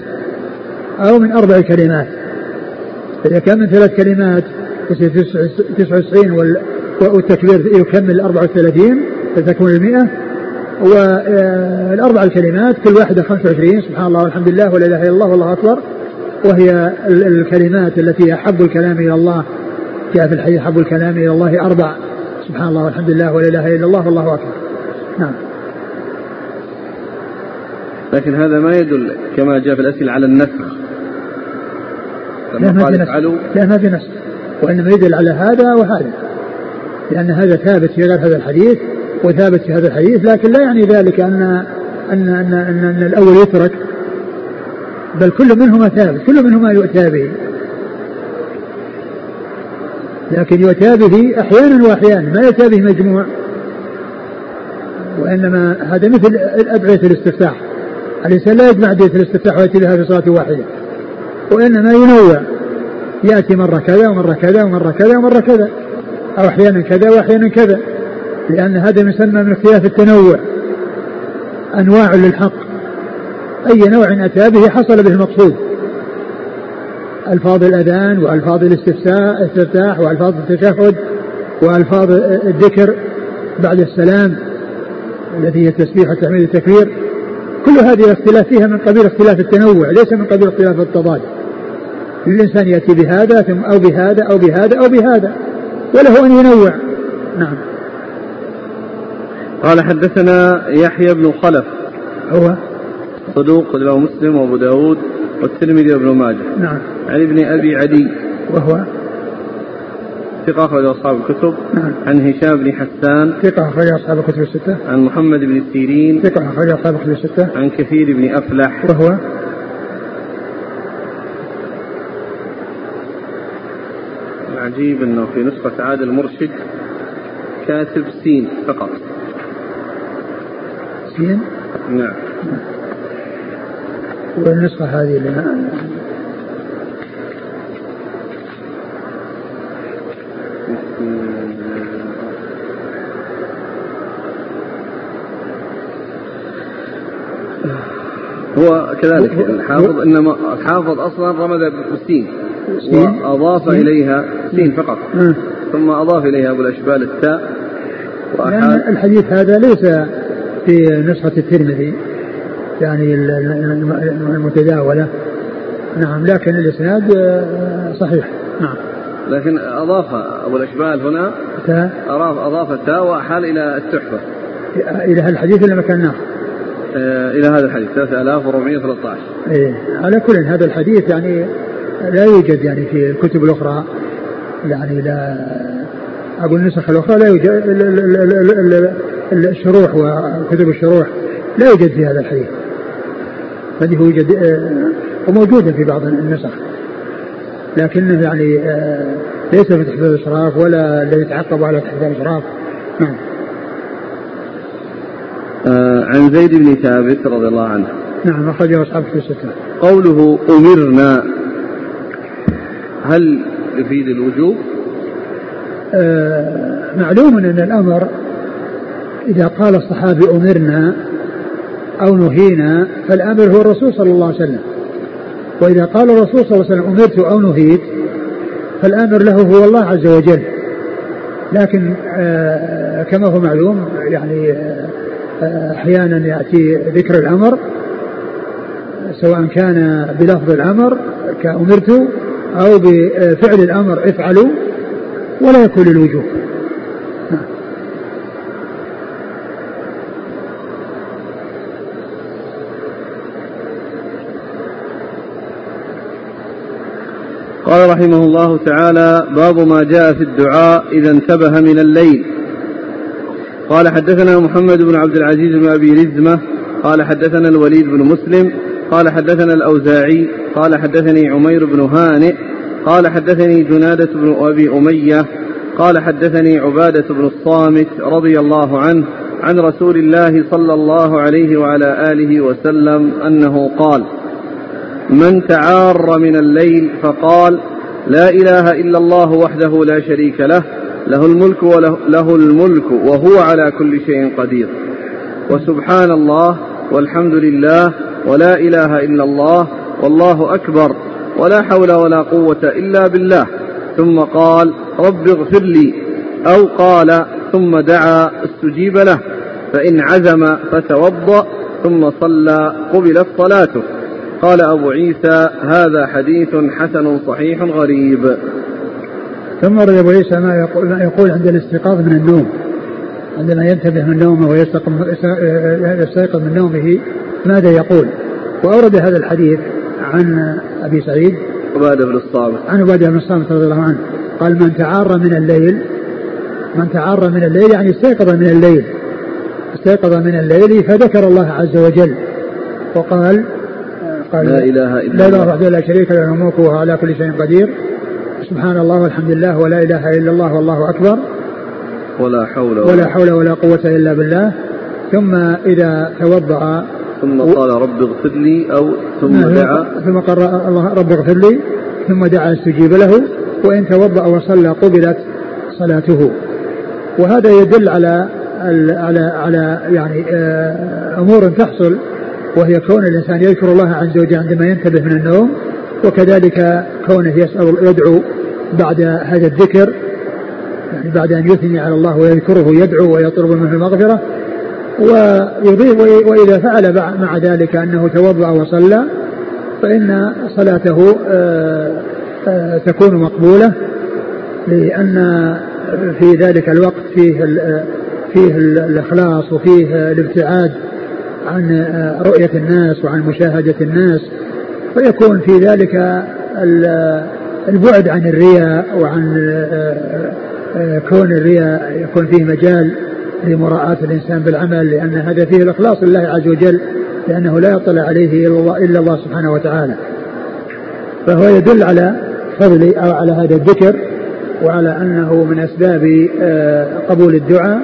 أو من أربع كلمات. إذا كان من ثلاث كلمات يصير 99 والتكبير يكمل 34 فتكون المئة. والأربع الكلمات كل واحدة 25 سبحان الله والحمد لله ولا إله إلا الله والله أكبر. وهي الكلمات التي أحب الكلام إلى الله. جاء في الحديث أحب الكلام إلى الله أربع. سبحان الله والحمد لله ولا إله إلا الله والله أكبر. نعم. لكن هذا ما يدل كما جاء في الأسئلة على النسخ. لا ما في نسخ. لا ما في نسخ. وإنما يدل على هذا وهذا. لأن هذا ثابت في غير هذا الحديث. وثابت في هذا الحديث لكن لا يعني ذلك أن أن أن, أن, أن الأول يترك بل كل منهما ثابت كل منهما يؤتى به. لكن يؤتى به أحيانا وأحيانا ما يؤتى به مجموع وإنما هذا مثل أدعية الاستفتاح. الإنسان لا يجمع أدعية الاستفتاح ويأتي بها في صلاة واحدة. وإنما ينوع يأتي مرة كذا ومرة كذا ومرة كذا ومرة كذا أو أحيانا كذا وأحيانا كذا. لأن هذا يسمى من اختلاف التنوع أنواع للحق. أي نوع أتى به حصل به المقصود ألفاظ الأذان وألفاظ الاستفتاح وألفاظ التشهد وألفاظ الذكر بعد السلام التي هي التسبيح والتحميد والتكبير كل هذه الاختلاف فيها من قبيل اختلاف التنوع ليس من قبيل اختلاف التضاد. الإنسان يأتي بهذا ثم أو بهذا أو بهذا أو بهذا وله أن ينوع. نعم. قال حدثنا يحيى بن خلف. هو؟ صدوق له مسلم وأبو داود والترمذي وابن ماجه. نعم. عن ابن أبي عدي. وهو؟ ثقة أخرج أصحاب الكتب. نعم. عن هشام بن حسان. ثقة أخرج أصحاب الكتب الستة. عن محمد بن سيرين. ثقة أخرج أصحاب الكتب الستة. عن كثير بن أفلح. وهو؟ العجيب أنه في نسخة عاد المرشد كاتب سين فقط. سين نعم. والنسخة هذه اللي هو كذلك الحافظ انما الحافظ أصلا رمز بالسين. وأضاف إليها سين فقط. آه. ثم أضاف إليها أبو الأشبال التاء. الحديث هذا ليس في نسخة الترمذي يعني المتداولة. نعم لكن الإسناد آه، صحيح. نعم. لكن أضاف أبو الأشبال هنا تاء أضاف التاء وأحال إلى التحفة. إلى هذا الحديث اللي آخر؟ آه، إلى هذا الحديث 3413 إيه. على كل هذا الحديث يعني لا يوجد يعني في الكتب الأخرى يعني لا أقول النسخ الأخرى لا يوجد الشروح وكتب الشروح لا يوجد في هذا الحديث. هذه يوجد آه، وموجودة في بعض النسخ. لكنه يعني آه، ليس في تحت الإشراف ولا الذي يتعقب على تحت الإشراف. نعم. آه عن زيد بن ثابت رضي الله عنه. نعم أخرجه أصحاب في الستة. قوله أمرنا هل يفيد الوجوب؟ آه معلوم أن الأمر إذا قال الصحابي أمرنا أو نهينا فالأمر هو الرسول صلى الله عليه وسلم. وإذا قال الرسول صلى الله عليه وسلم أمرت أو نهيت فالآمر له هو الله عز وجل. لكن آه كما هو معلوم يعني آه أحيانا يأتي ذكر الأمر سواء كان بلفظ الأمر كأمرت أو بفعل الأمر افعلوا ولا يكون للوجوب. قال رحمه الله تعالى باب ما جاء في الدعاء إذا انتبه من الليل. قال حدثنا محمد بن عبد العزيز بن أبي رزمة قال حدثنا الوليد بن مسلم قال حدثنا الأوزاعي قال حدثني عمير بن هانئ قال حدثني جنادة بن أبي أمية قال حدثني عبادة بن الصامت رضي الله عنه عن رسول الله صلى الله عليه وعلى آله وسلم أنه قال من تعار من الليل فقال لا إله إلا الله وحده لا شريك له له الملك وله له الملك وهو على كل شيء قدير. وسبحان الله والحمد لله ولا إله إلا الله والله أكبر ولا حول ولا قوة إلا بالله. ثم قال رب اغفر لي أو قال ثم دعا استجيب له فإن عزم فتوضأ ثم صلى قبلت صلاته. قال أبو عيسى هذا حديث حسن صحيح غريب. ثم ورد أبو عيسى ما يقول, ما يقول عند الاستيقاظ من النوم. عندما ينتبه من نومه ويستيقظ من نومه ماذا يقول؟ وأورد هذا الحديث عن أبي سعيد. عبادة بن الصامت. عن عبادة بن الصامت رضي الله عنه. قال من تعار من الليل من تعار من الليل يعني استيقظ من الليل. استيقظ من الليل فذكر الله عز وجل. وقال قال لا إله إلا لا إله وحده لا شريك له الملك وهو على كل شيء قدير. سبحان الله والحمد لله ولا إله إلا الله والله أكبر. ولا حول ولا, ولا حول ولا قوة إلا بالله. ثم إذا توضأ ثم قال رب اغفر لي أو ثم دعا. ثم قال الله رب اغفر لي ثم دعا استجيب له. وإن توضأ وصلى قبلت صلاته. وهذا يدل على على على يعني آه، أمور تحصل وهي كون الإنسان يذكر الله عز وجل عندما ينتبه من النوم وكذلك كونه يسأل يدعو بعد هذا الذكر يعني بعد أن يثني على الله ويذكره يدعو ويطلب منه المغفرة ويضيف وإذا فعل مع ذلك أنه توضأ وصلى فإن صلاته آه، آه، تكون مقبولة لأن في ذلك الوقت فيه فيه الإخلاص وفيه الابتعاد عن آه، رؤية الناس وعن مشاهدة الناس فيكون في ذلك البعد عن الرياء وعن آه، كون الرياء يكون فيه مجال لمراعاة الإنسان بالعمل لأن هذا فيه الإخلاص لله عز وجل لأنه لا يطلع عليه إلا الله سبحانه وتعالى. فهو يدل على فضل أو على هذا الذكر وعلى أنه من أسباب آه، قبول الدعاء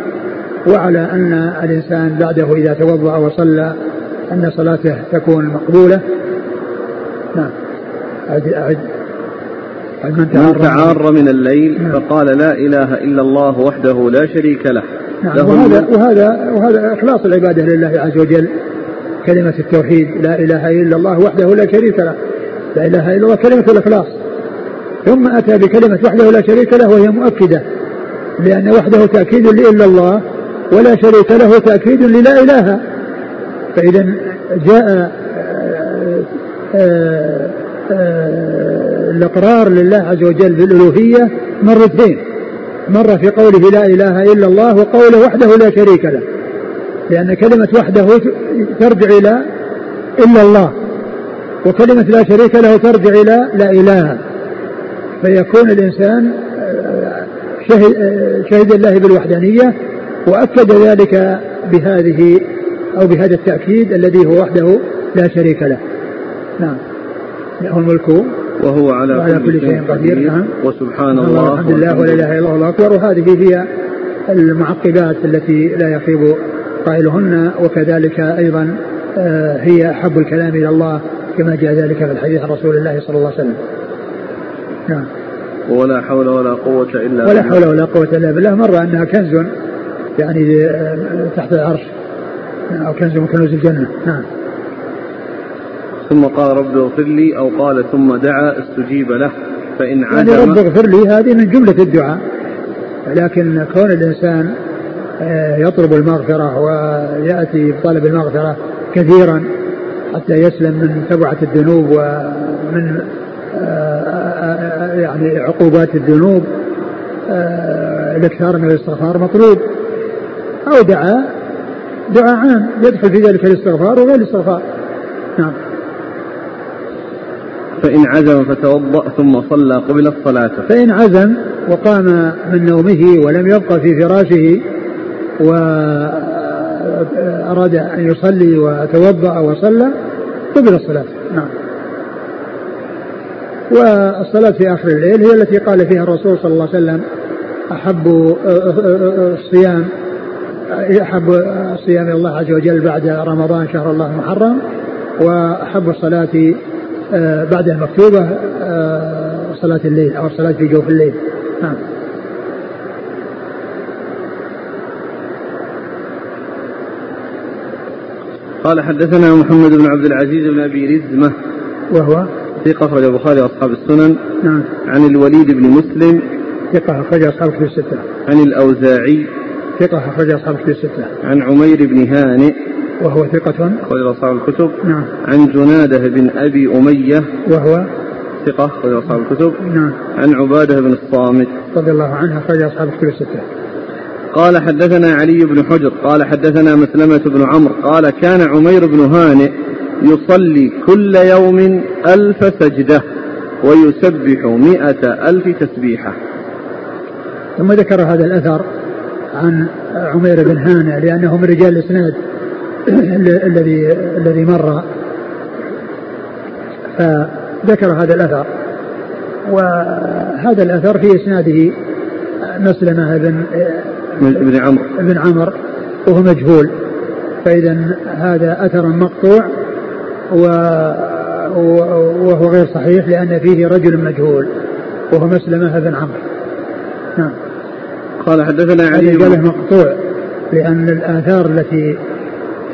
وعلى أن الإنسان بعده إذا توضأ وصلى أن صلاته تكون مقبولة. نعم. أعد أعد من تعار من الليل نعم. فقال لا إله إلا الله وحده لا شريك له. نعم. له وهذا وهذا وهذا إخلاص العبادة لله عز وجل. كلمة التوحيد لا إله إلا الله وحده لا شريك له. لا إله إلا الله كلمة الإخلاص. ثم أتى بكلمة وحده لا شريك له وهي مؤكدة. لأن وحده تأكيد لإلا الله ولا شريك له تأكيد للا إله. فإذا جاء آآ آآ آآ الإقرار لله عز وجل بالألوهية مرتين مرة في قوله لا إله إلا الله وقوله وحده لا شريك له. لأن كلمة وحده ترجع إلى إلا الله وكلمة لا شريك له ترجع إلى لا إله. فيكون الإنسان شهد, شهد الله بالوحدانية وأكد ذلك بهذه أو بهذا التأكيد الذي هو وحده لا شريك له. نعم. له الملك وهو على, وعلى كل شيء قدير. نعم. وسبحان الله والحمد لله ولا إله إلا الله اكبر وهذه هي المعقبات التي لا يخيب قائلهن وكذلك أيضا آه، هي أحب الكلام إلى الله كما جاء ذلك في الحديث عن رسول الله صلى الله عليه وسلم. نعم. ولا حول ولا قوة إلا بالله. ولا حول ولا قوة إلا بالله. مرة أنها كنز يعني آه، تحت العرش. أو كنز من كنوز الجنة. نعم. ثم قال رب اغفر لي أو قال ثم دعا استجيب له فإن عزم يعني رب اغفر لي هذه من جملة الدعاء. لكن كون الإنسان آه، يطلب المغفرة ويأتي بطلب المغفرة كثيرا حتى يسلم من تبعة الذنوب ومن آه، يعني عقوبات الذنوب الاكثار من الاستغفار مطلوب. أو دعا دعاء عام يدخل في ذلك الاستغفار وغير الاستغفار. نعم. فإن عزم فتوضأ ثم صلى قبل الصلاة. فإن عزم وقام من نومه ولم يبقى في فراشه وأراد أن يصلي وتوضأ وصلى قبل الصلاة. نعم. والصلاة في آخر الليل هي التي قال فيها الرسول صلى الله عليه وسلم أحب الصيام. أحب إلى الله عز وجل بعد رمضان شهر الله المحرم وأحب الصلاة آه، بعد المكتوبة آه، صلاة الليل أو الصلاة في جوف الليل. نعم. قال حدثنا محمد بن عبد العزيز بن أبي رزمة. وهو؟ ثقة أخرج البخاري وأصحاب السنن. نعم. عن الوليد بن مسلم. ثقة أخرج أصحاب الكتب الستة. عن الأوزاعي. ثقة أخرج أصحاب الكتب الستة. عن عمير بن هانئ. وهو ثقة؟ أخرج أصحاب الكتب. نعم. عن جنادة بن أبي أمية. وهو؟ ثقة أخرج أصحاب الكتب. نعم. عن عبادة بن الصامت. رضي الله عنه أخرج أصحاب الكتب الستة. قال حدثنا علي بن حجر قال حدثنا مسلمة بن عمرو قال كان عمير بن هانئ يصلي كل يوم ألف سجدة ويسبح مئة ألف تسبيحة. ثم ذكر هذا الأثر عن عمير بن هانئ لأنه من رجال الإسناد الذي الذي مر. فذكر هذا الأثر. وهذا الأثر في إسناده مسلمة بن بن عمرو. بن عمرو وهو مجهول. فإذا هذا أثر مقطوع و وهو غير صحيح لأن فيه رجل مجهول وهو مسلمة بن عمرو. نعم. قال حدثنا علي قال مقطوع لأن الآثار التي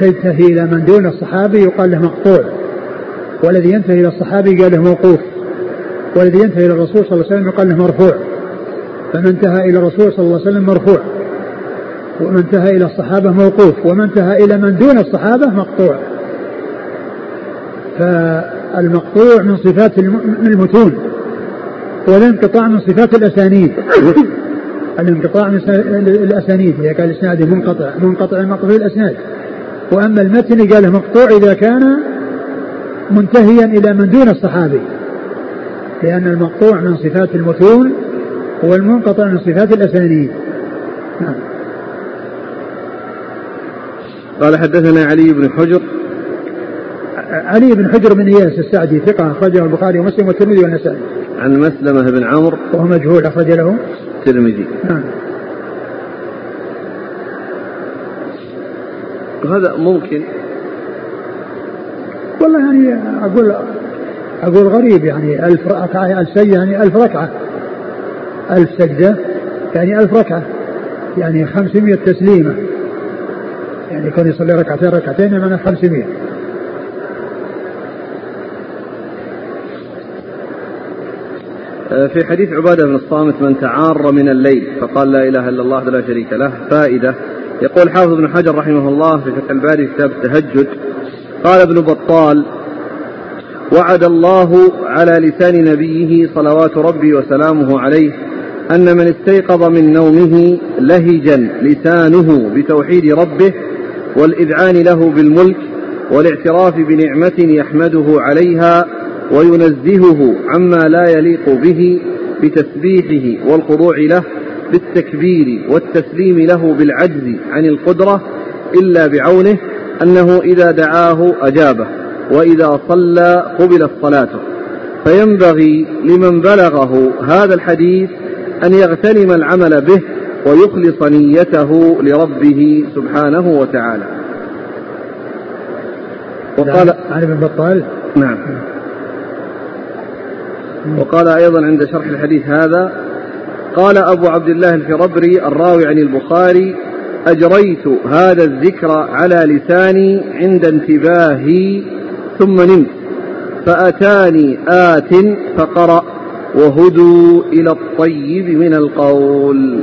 تنتهي إلى من دون الصحابي يقال له مقطوع والذي ينتهي إلى الصحابي قال له موقوف والذي ينتهي إلى الرسول صلى الله عليه وسلم يقال له مرفوع فمن انتهى إلى الرسول صلى الله عليه وسلم مرفوع ومن انتهى إلى الصحابة موقوف ومن انتهى إلى من دون الصحابة مقطوع. فالمقطوع من صفات المتون والانقطاع من صفات الأسانيد. الانقطاع من الأسانيد هي قال الإسناد منقطع منقطع مقطوع الأسناد. وأما المتن قال مقطوع إذا كان منتهيا إلى من دون الصحابي. لأن المقطوع من صفات المتون والمنقطع من صفات الأسانيد. نعم. قال حدثنا علي بن حجر. علي بن حجر بن إياس السعدي ثقة أخرجه البخاري ومسلم والترمذي والنسائي. عن مسلمة بن عمرو. وهو مجهول أخرج له. الترمذي. نعم. وهذا ممكن. والله يعني أقول أقول غريب يعني ألف ركعة ألف سجدة يعني ألف ركعة. ألف سجدة يعني ألف ركعة. يعني خمسمية تسليمة. يعني كان يصلي ركعتين ركعتين يعني 500 في حديث عبادة بن الصامت من تعار من الليل فقال لا إله إلا الله لا شريك له. فائدة يقول حافظ بن حجر رحمه الله في فتح الباري كتاب التهجد قال ابن بطال وعد الله على لسان نبيه صلوات ربي وسلامه عليه أن من استيقظ من نومه لهجا لسانه بتوحيد ربه والإذعان له بالملك والاعتراف بنعمة يحمده عليها وينزهه عما لا يليق به بتسبيحه والخضوع له بالتكبير والتسليم له بالعجز عن القدرة إلا بعونه أنه إذا دعاه أجابه وإذا صلى قبلت صلاته فينبغي لمن بلغه هذا الحديث أن يغتنم العمل به ويخلص نيته لربه سبحانه وتعالى. وقال عن ابن بطال نعم. وقال أيضا عند شرح الحديث هذا قال أبو عبد الله الفربري الراوي عن البخاري أجريت هذا الذكر على لساني عند انتباهي ثم نمت فأتاني آت فقرأ وهدوا إلى الطيب من القول.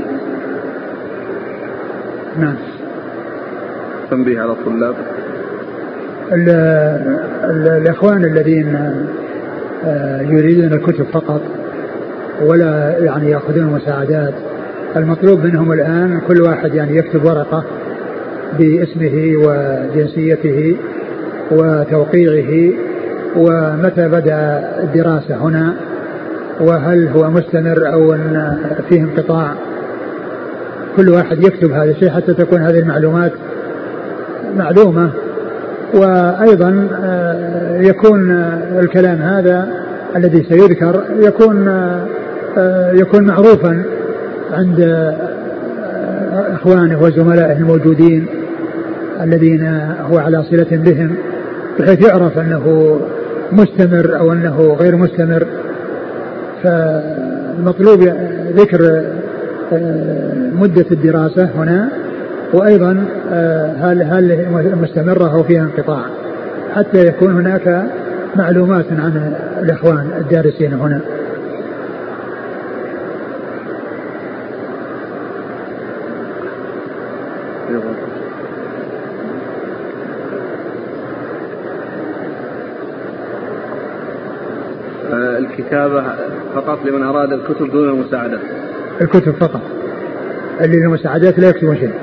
نعم. تنبيه على الطلاب. الإخوان الذين يريدون الكتب فقط ولا يعني يأخذون مساعدات. المطلوب منهم الآن كل واحد يعني يكتب ورقة باسمه وجنسيته وتوقيعه ومتى بدأ الدراسة هنا وهل هو مستمر أو أن فيه انقطاع. كل واحد يكتب هذا الشيء حتى تكون هذه المعلومات معلومة. وأيضا آه، يكون الكلام هذا الذي سيذكر يكون آه، يكون معروفا عند آه، إخوانه وزملائه الموجودين الذين هو على صلة بهم بحيث يعرف أنه مستمر أو أنه غير مستمر. فالمطلوب ذكر مدة الدراسة هنا. وأيضا هل هل مستمرة أو فيها انقطاع؟ حتى يكون هناك معلومات عن الإخوان الدارسين هنا. الكتابة فقط لمن أراد الكتب دون المساعدات الكتب فقط. اللي المساعدات لا يكتبون شيء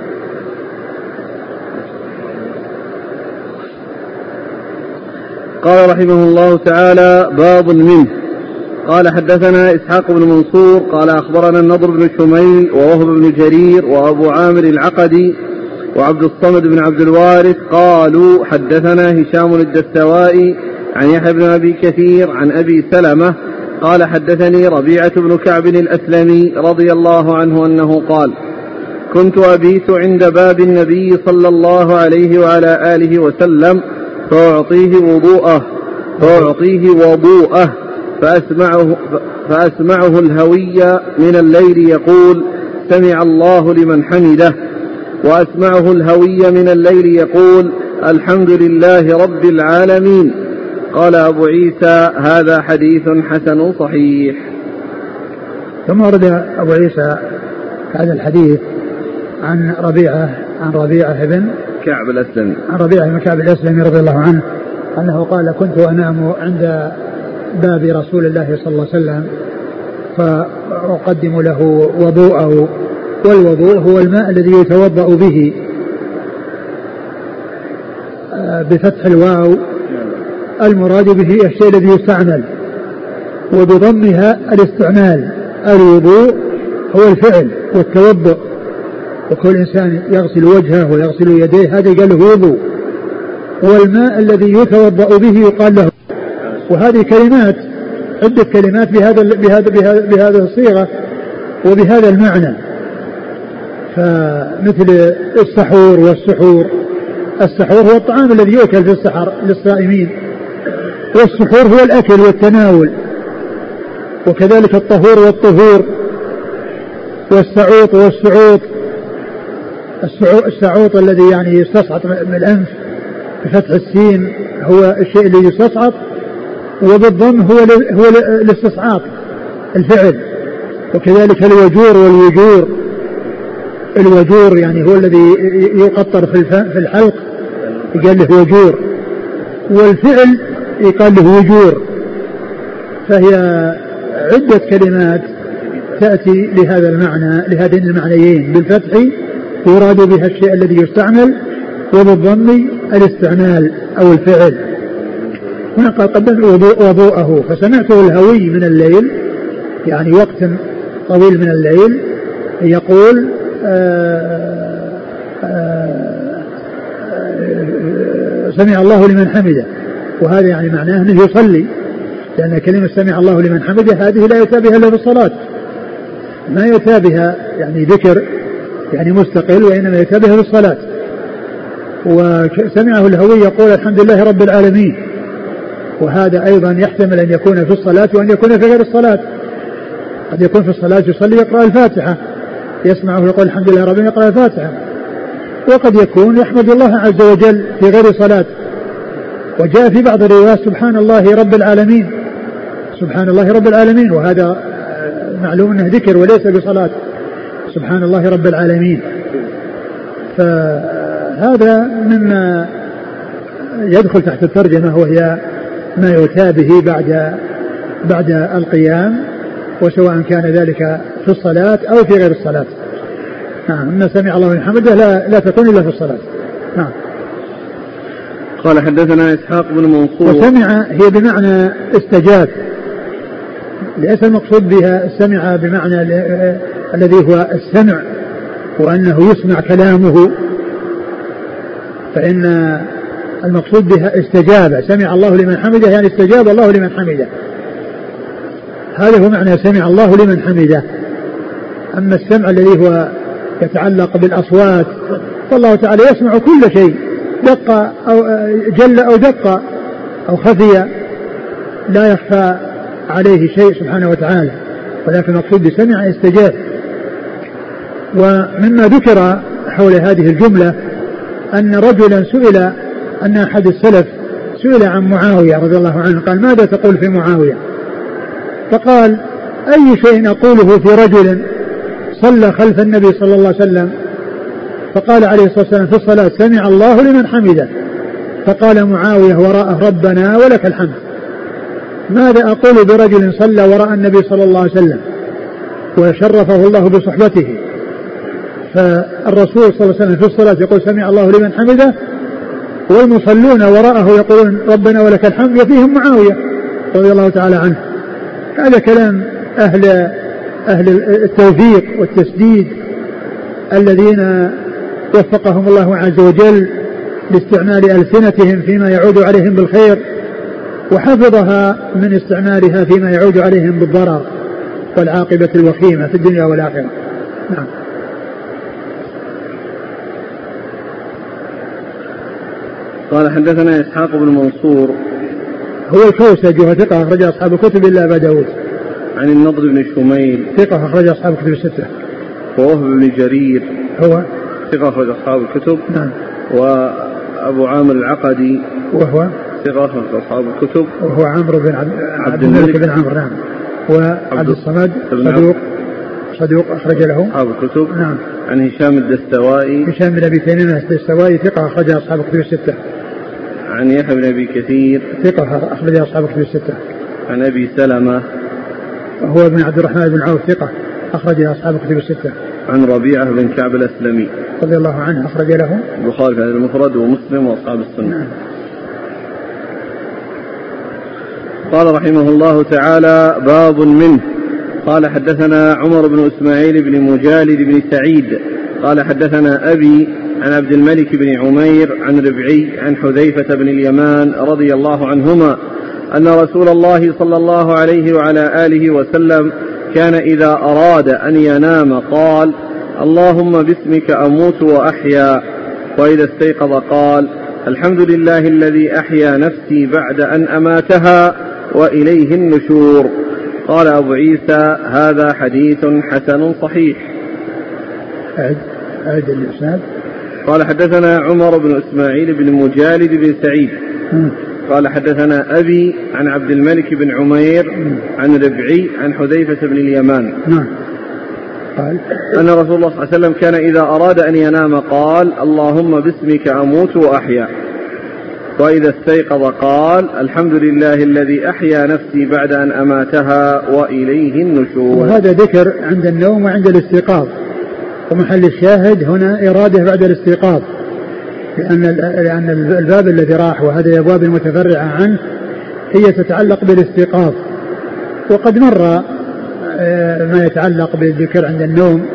قال رحمه الله تعالى باب منه. قال حدثنا إسحاق بن منصور قال أخبرنا النضر بن شميل ووهب بن جرير وأبو عامر العقدي وعبد الصمد بن عبد الوارث قالوا حدثنا هشام الدستوائي عن يحيى بن أبي كثير عن أبي سلمة قال حدثني ربيعة بن كعب الأسلمي رضي الله عنه أنه قال كنت أبيت عند باب النبي صلى الله عليه وعلى آله وسلم فأعطيه وضوءه فأعطيه وضوءه فأسمعه, فأسمعه الهوي من الليل يقول سمع الله لمن حمده. وأسمعه الهوي من الليل يقول الحمد لله رب العالمين. قال أبو عيسى هذا حديث حسن صحيح. ثم ورد أبو عيسى هذا الحديث عن ربيعة عن ربيعة بن كعب الأسلمي. عن ربيعة بن كعب الأسلمي رضي الله عنه أنه قال كنت أنام عند باب رسول الله صلى الله عليه وسلم فأقدم له وضوءه والوضوء هو الماء الذي يتوضأ به آه، بفتح الواو. المراد به الشيء الذي يستعمل وبضمها الاستعمال. الوضوء هو الفعل والتوضؤ. وكل إنسان يغسل وجهه ويغسل يديه هذا قال له وضوء. والماء الذي يتوضأ به يقال له. وهذه كلمات عدة كلمات بهذا بهذا بهذا بهذه الصيغة وبهذا المعنى. فمثل السحور والسحور. السحور هو الطعام الذي يؤكل في السحر للصائمين. والسحور هو الأكل والتناول. وكذلك الطهور والطهور. والسعوط والسعوط. السعوط الذي يعني يستصعط من الأنف بفتح السين هو الشيء الذي يستصعط وبالضم هو هو الاستصعاط الفعل. وكذلك الوجور والوجور. الوجور يعني هو الذي يقطر في في الحلق يقال له وجور. والفعل يقال له وجور. فهي عدة كلمات تأتي لهذا المعنى لهذين المعنيين بالفتح يراد بها الشيء الذي يستعمل وبالضم الاستعمال أو الفعل. هنا قال قدمت وضوءه فسمعته الهوي من الليل يعني وقت طويل من الليل يقول آآ آآ سمع الله لمن حمده. وهذا يعني معناه أنه يصلي لأن كلمة سمع الله لمن حمده هذه لا يؤتى بها إلا في الصلاة. ما يؤتى بها يعني ذكر يعني مستقل بها في الصلاه وسمعه الهوي يقول الحمد لله رب العالمين. وهذا أيضا يحتمل أن يكون في الصلاة وأن يكون في غير الصلاة. قد يكون في الصلاة يصلي يقرأ الفاتحة. يسمعه يقول الحمد لله رب يقرأ الفاتحة. وقد يكون يحمد الله عز وجل في غير صلاة وجاء في بعض الروايات سبحان الله رب العالمين. سبحان الله رب العالمين. وهذا معلوم أنه ذكر وليس بصلاة. سبحان الله رب العالمين. فهذا مما يدخل تحت الترجمة وهي ما يؤتى به بعد بعد القيام وسواء كان ذلك في الصلاة أو في غير الصلاة. نعم إن سمع الله من حمده لا, لا تكون إلا في الصلاة. نعم. قال حدثنا إسحاق بن منصور. وسمع هي بمعنى استجاب. ليس المقصود بها السمع بمعنى الذي هو السمع وأنه يسمع كلامه. فإن المقصود بها استجاب سمع الله لمن حمده يعني استجاب الله لمن حمده. هذا هو معنى سمع الله لمن حمده. أما السمع الذي هو يتعلق بالأصوات فالله تعالى يسمع كل شيء. دق أو جل أو دق أو خفي لا يخفى عليه شيء سبحانه وتعالى ولكن المقصود بسمع استجاب. ومما ذكر حول هذه الجملة أن رجلا سئل أن أحد السلف سئل عن معاوية رضي الله عنه قال ماذا تقول في معاوية؟ فقال أي شيء أقوله في رجل صلى خلف النبي صلى الله عليه وسلم؟ فقال عليه الصلاة والسلام في الصلاة سمع الله لمن حمده. فقال معاوية وراءه ربنا ولك الحمد. ماذا أقول برجل صلى وراء النبي صلى الله عليه وسلم وشرفه الله بصحبته؟ فالرسول صلى الله عليه وسلم في الصلاة يقول سمع الله لمن حمده والمصلون وراءه يقولون ربنا ولك الحمد وفيهم معاوية رضي الله تعالى عنه. هذا كلام أهل أهل التوفيق والتسديد الذين وفقهم الله عز وجل لاستعمال ألسنتهم فيما يعود عليهم بالخير. وحفظها من استعمالها فيما يعود عليهم بالضرر والعاقبة الوخيمة في الدنيا والآخرة. نعم. قال حدثنا إسحاق بن منصور. هو الكوسج وهو ثقة أخرج أصحاب الكتب إلا أبا داود. عن النضر بن شميل. ثقة أخرج أصحاب الكتب الستة. ووهب بن جرير. هو؟ ثقة أخرج أصحاب الكتب. نعم. وأبو عامر العقدي. وهو؟ ثقة أصحاب الكتب. وهو عمرو بن عبد, عبد الملك بن عمرو نعم. وعبد الصمد صدوق صدوق أخرج له. أصحاب الكتب. نعم. عن هشام الدستوائي. هشام بن أبي تميمة الدستوائي ثقة أخرج أصحاب الكتب الستة. عن يحيى بن أبي كثير. ثقة أخرج أصحاب الكتب الستة. عن أبي سلمة. هو ابن عبد الرحمن بن عوف ثقة أخرج أصحاب الكتب الستة. عن ربيعة بن كعب الأسلمي. رضي الله عنه أخرج له. البخاري في المفرد ومسلم وأصحاب السنة. نعم. قال رحمه الله تعالى باب منه. قال حدثنا عمر بن إسماعيل بن مجالد بن سعيد. قال حدثنا أبي عن عبد الملك بن عمير عن ربعي عن حذيفة بن اليمان رضي الله عنهما أن رسول الله صلى الله عليه وعلى آله وسلم كان إذا أراد أن ينام قال اللهم باسمك أموت وأحيا. وإذا استيقظ قال الحمد لله الذي أحيا نفسي بعد أن أماتها. وإليه النشور. قال أبو عيسى هذا حديث حسن صحيح. أعد أعد الإسناد. قال حدثنا عمر بن إسماعيل بن مجالد بن سعيد. قال حدثنا أبي عن عبد الملك بن عمير عن ربعي عن حذيفة بن اليمان. نعم. قال أن رسول الله صلى الله عليه وسلم كان إذا أراد أن ينام قال اللهم باسمك أموت وأحيا. وإذا استيقظ قال الحمد لله الذي أحيا نفسي بعد أن أماتها وإليه النشور. وهذا ذكر عند النوم وعند الاستيقاظ. ومحل الشاهد هنا إرادة بعد الاستيقاظ. لأن لأن الباب الذي راح وهذه الأبواب المتفرعة عنه هي تتعلق بالاستيقاظ. وقد مر آه، ما يتعلق بالذكر عند النوم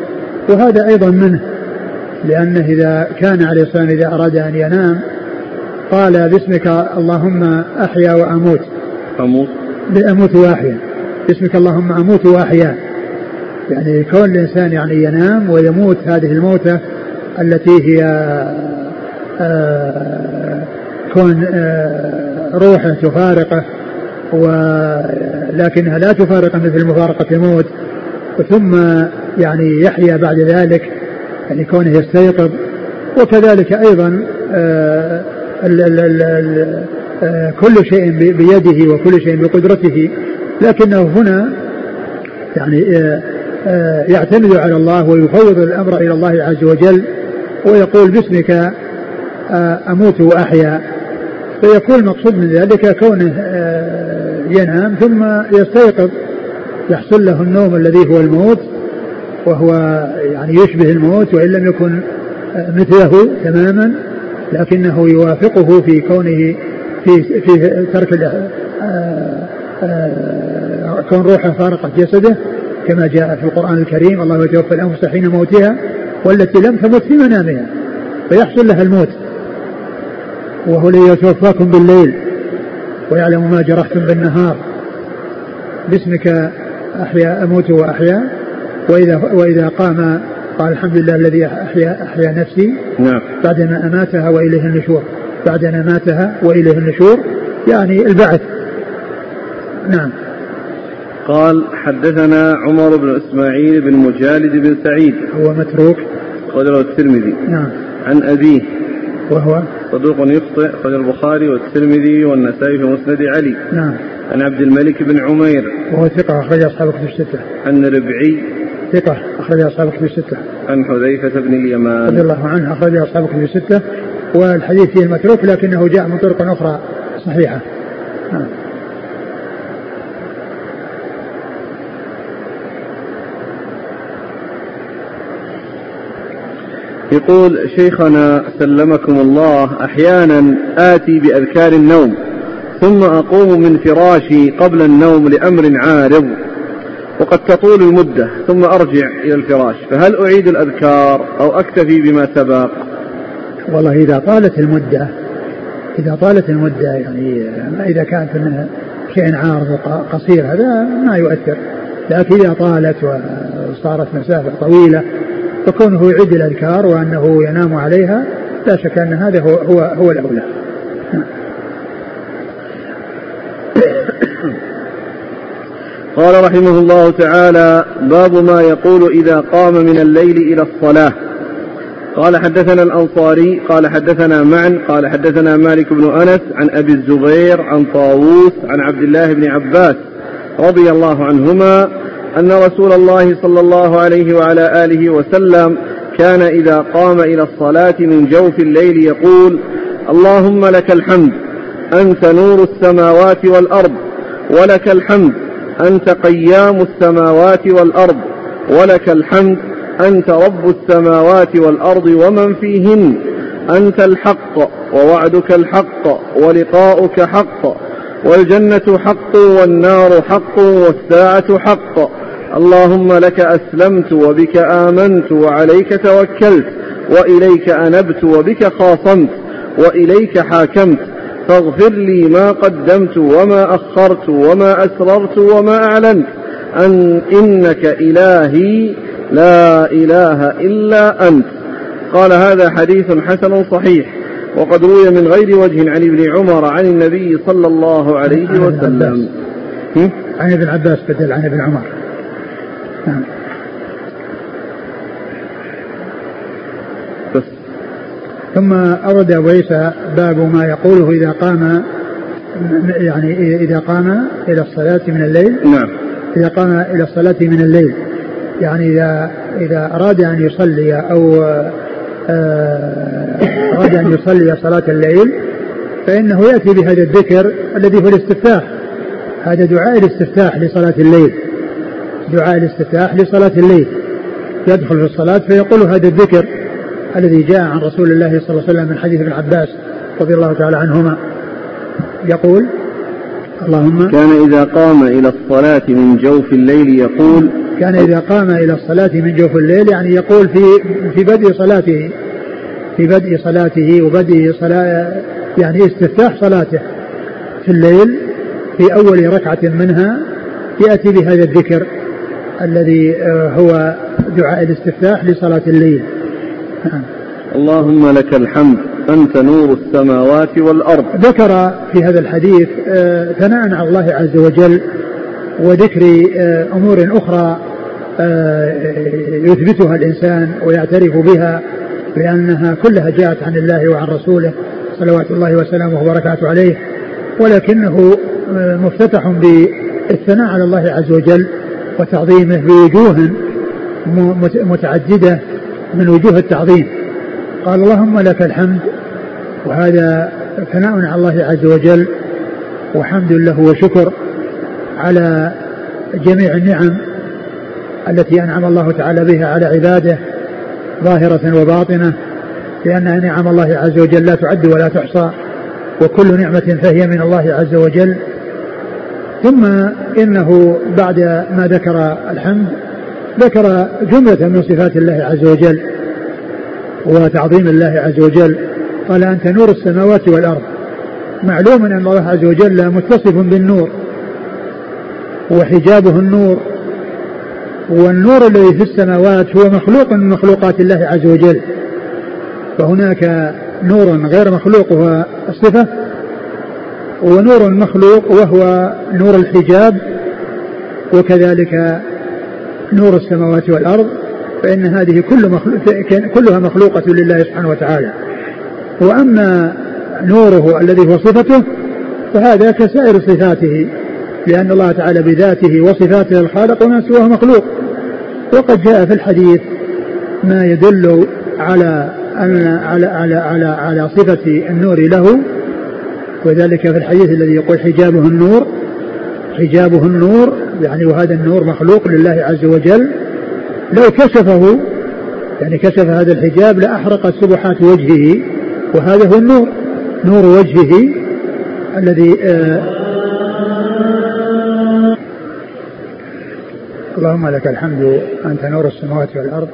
وهذا أيضا منه. لأنه إذا كان عليه الصلاة إذا أراد أن ينام قال باسمك اللهم أحيا وأموت. أموت. بأموت وأحيا. باسمك اللهم أموت وأحيا. يعني كون الإنسان يعني ينام ويموت هذه الموتة التي هي آه كون آه روحه تفارقه ولكنها لا تفارقه مثل مفارقة الموت. ثم يعني يحيا بعد ذلك يعني كونه يستيقظ. وكذلك أيضا آه آه كل شيء بيده وكل شيء بقدرته. لكنه هنا يعني آه آه، يعتمد على الله ويفوض الأمر إلى الله عز وجل ويقول باسمك أموت وأحيا. فيكون المقصود من ذلك كونه ينام ثم يستيقظ يحصل له النوم الذي هو الموت وهو يعني يشبه الموت وإن لم يكن مثله تماما. لكنه يوافقه في كونه في في ترك كون روحه فارقت جسده كما جاء في القرآن الكريم الله يتوفى الأنفس حين موتها والتي لم تمت في منامها فيحصل لها الموت وهو الذي يتوفاكم بالليل ويعلم ما جرحتم بالنهار باسمك أحيا أموت وأحيا وإذا وإذا قام قال الحمد لله الذي أحيا أحيا نفسي نعم. بعدما أماتها وإليه النشور. بعدما أماتها وإليه النشور. يعني البعث. نعم. قال حدثنا عمر بن إسماعيل بن مجالد بن سعيد. هو متروك. أخرجه الترمذي. نعم. عن أبيه. وهو؟ صدوق يخطئ. أخرج البخاري والترمذي والنسائي في مسند علي. نعم. عن عبد الملك بن عمير. وهو ثقة أخرج أصحاب كتب الستة. عن ربعي ثقة أخرج أصحاب كتب الستة. عن حذيفة بن اليمان. رضي الله عنه أخرج أصحاب كتب الستة. والحديث فيه متروك لكنه جاء من طرق أخرى صحيحة. نعم يقول شيخنا سلمكم الله أحيانا آتي بأذكار النوم ثم أقوم من فراشي قبل النوم لأمر عارض. وقد تطول المدة ثم أرجع إلى الفراش فهل أعيد الأذكار أو أكتفي بما سبق؟ والله إذا طالت المدة إذا طالت المدة يعني إذا كانت منها شيء عارض قصير هذا ما يؤثر لكن إذا طالت وصارت مسافة طويلة فكونه يعد الأذكار وأنه ينام عليها لا شك أن هذا هو هو, هو الأولى. قال رحمه الله تعالى باب ما يقول إذا قام من الليل إلى الصلاة. قال حدثنا الأنصاري قال حدثنا معا قال حدثنا مالك بن أنس عن أبي الزبير عن طاووس عن عبد الله بن عباس رضي الله عنهما أن رسول الله صلى الله عليه وعلى آله وسلم كان إذا قام إلى الصلاة من جوف الليل يقول اللهم لك الحمد أنت نور السماوات والأرض ولك الحمد أنت قيام السماوات والأرض ولك الحمد أنت رب السماوات والأرض ومن فيهن. أنت الحق ووعدك الحق ولقاؤك حق والجنة حق والنار حق والساعة حق. اللهم لك أسلمت وبك آمنت وعليك توكلت وإليك أنبت وبك خاصمت وإليك حاكمت. فاغفر لي ما قدمت وما أخرت وما أسررت وما أعلنت أن إنك إلهي لا إله إلا أنت. قال هذا حديث حسن صحيح وقد روي من غير وجه عن ابن عمر عن النبي صلى الله عليه وسلم. عن ابن عباس بدل عن ابن عمر. نعم. ثم أورد أبو عيسى باب ما يقوله إذا قام يعني إذا قام إلى الصلاة من الليل. نعم. إذا قام إلى الصلاة من الليل. يعني إذا إذا أراد أن يصلي أو آه، أراد أن يصلي صلاة الليل فإنه يأتي بهذا الذكر الذي هو الاستفتاح. هذا دعاء الاستفتاح لصلاة الليل. دعاء الاستفتاح لصلاة الليل. يدخل في الصلاة فيقول هذا الذكر. الذي جاء عن رسول الله صلى الله عليه وسلم من حديث ابن عباس رضي الله تعالى عنهما يقول اللهم كان إذا قام إلى الصلاة من جوف الليل يقول كان إذا قام إلى الصلاة من جوف الليل يعني يقول في في بدء صلاته في بدء صلاته وبدء صلاة يعني استفتاح صلاته في الليل في أول ركعة منها يأتي بهذا الذكر الذي آه، هو دعاء الاستفتاح لصلاة الليل. اللهم لك الحمد أنت نور السماوات والأرض. ذكر في هذا الحديث آه، ثناء على الله عز وجل وذكر آه، أمور أخرى يثبتها الإنسان ويعترف بها لأنها كلها جاءت عن الله وعن رسوله صلوات الله وسلامه وبركاته عليه ولكنه مفتتح بالثناء على الله عز وجل وتعظيمه بوجوه متعددة. من وجوه التعظيم. قال اللهم لك الحمد وهذا ثناء على الله عز وجل وحمد له وشكر على جميع النعم التي أنعم الله تعالى بها على عباده ظاهرة وباطنة لأن نعم الله عز وجل لا تعد ولا تحصى وكل نعمة فهي من الله عز وجل. ثم إنه بعد ما ذكر الحمد ذكر جملة من صفات الله عز وجل وتعظيم الله عز وجل. قال أنت نور السماوات والأرض. معلوم أن الله عز وجل متصف بالنور وحجابه النور والنور الذي في السماوات هو مخلوق من مخلوقات الله عز وجل. فهناك نور غير مخلوق وهو الصفة ونور مخلوق وهو نور الحجاب وكذلك نور السماوات والأرض فإن هذه كل مخلوق كلها مخلوقة لله سبحانه وتعالى. وأما نوره الذي هو صفته فهذا كسائر صفاته لأن الله تعالى بذاته وصفاته الخالق وما سواه مخلوق. وقد جاء في الحديث ما يدل على أن على على على على صفة النور له. وذلك في الحديث الذي يقول حجابه النور حجابه النور يعني وهذا النور مخلوق لله عز وجل. لو كشفه يعني كشف هذا الحجاب لأحرقت سبحات وجهه. وهذا هو النور نور وجهه الذي آه اللهم لك الحمد أنت نور السماوات والأرض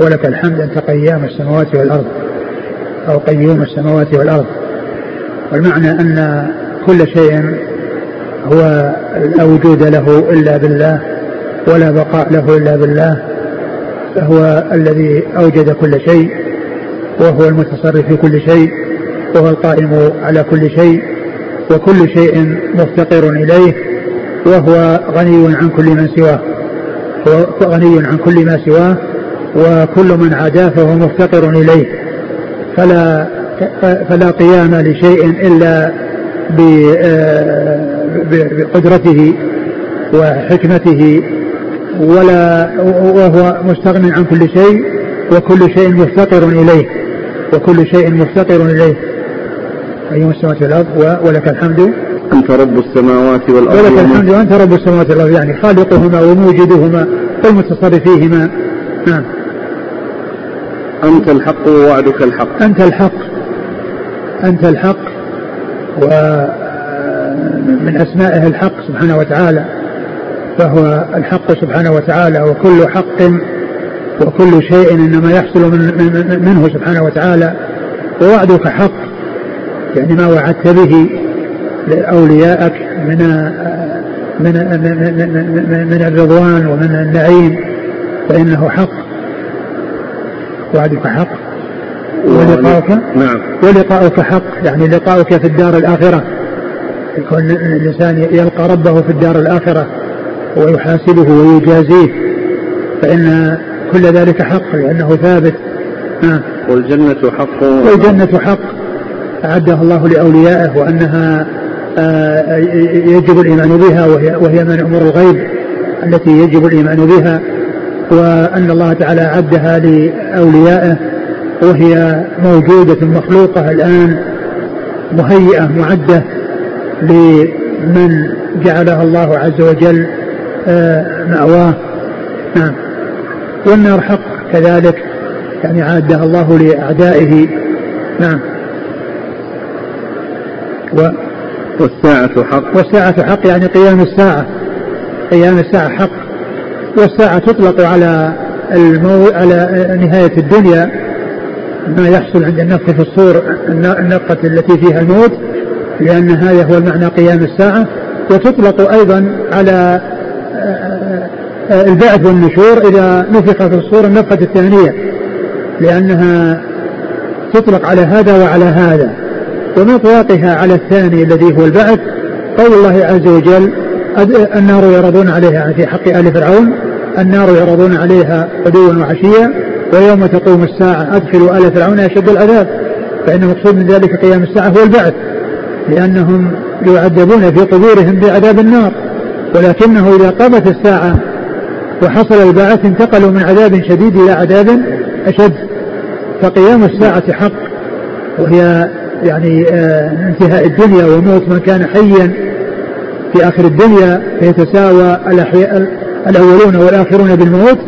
ولك الحمد أنت قيام السماوات والأرض أو قيوم السماوات والأرض. والمعنى أن كل شيء لا وجود له إلا بالله ولا بقاء له إلا بالله فهو الذي أوجد كل شيء وهو المتصرف في كل شيء وهو القائم على كل شيء وكل شيء مفتقر إليه وهو غني عن كل من سواه هو غني عن كل ما سواه وكل من عاداه فهو مفتقر إليه. فلا فلا قيام لشيء إلا بقدرته وحكمته ولا وهو مستغن عن كل شيء وكل شيء مفتقر إليه وكل شيء مفتقر إليه. أيها السماوات والأرض ولك الحمد. أنت رب السماوات والأرض ولك الحمد أنت رب السماوات والأرض يعني خالقهما وموجدهما والمتصرف فيهما نعم. أنت الحق ووعدك الحق. أنت الحق. أنت الحق ومن أسمائه الحق سبحانه وتعالى فهو الحق سبحانه وتعالى وكل حق وكل شيء إنما يحصل من منه سبحانه وتعالى ووعدك حق يعني ما وعدت به لأوليائك من من من, من الرضوان ومن النعيم فإنه حق. وعدك حق. ولقاؤك نعم. ولقاؤك حق يعني لقاؤك في الدار الآخرة. يكون الإنسان يلقى ربه في الدار الآخرة ويحاسبه ويجازيه فإن كل ذلك حق لأنه ثابت. آه. والجنة حق. والجنة حق. أعدها الله لأوليائه وأنها آه، يجب الإيمان بها وهي, وهي من أمور الغيب التي يجب الإيمان بها وأن الله تعالى أعدها لأوليائه وهي موجودة مخلوقة الآن مهيئة معدة. لمن جعلها الله عز وجل آه، مأواه. نعم. والنار حق كذلك يعني عادها الله لأعدائه. نعم. و والساعة حق. والساعة حق يعني قيام الساعة. قيام الساعة حق. والساعة تطلق على المو... على نهاية الدنيا ما يحصل عند النفخ في الصور النفخة التي فيها الموت. لأن هذا هو المعنى قيام الساعة. وتطلق أيضا على آه، آه، البعث والنشور إذا نفخ في الصور النفخة الثانية لأنها تطلق على هذا وعلى هذا. ومطلقها على الثاني الذي هو البعث قول الله عز وجل النار يعرضون عليها في حق آل فرعون النار يعرضون عليها غدوا وعشيا ويوم تقوم الساعة أدخلوا آل فرعون أشد العذاب. فإن المقصود من ذلك قيام الساعة هو البعث. لأنهم يعذبون في قبورهم بعذاب النار ولكنه إذا قامت الساعة وحصل البعث انتقلوا من عذاب شديد إلى عذاب أشد. فقيام الساعة حق وهي يعني آه انتهاء الدنيا وموت من كان حيا في آخر الدنيا فيتساوى الأحياء الأولون والآخرون بالموت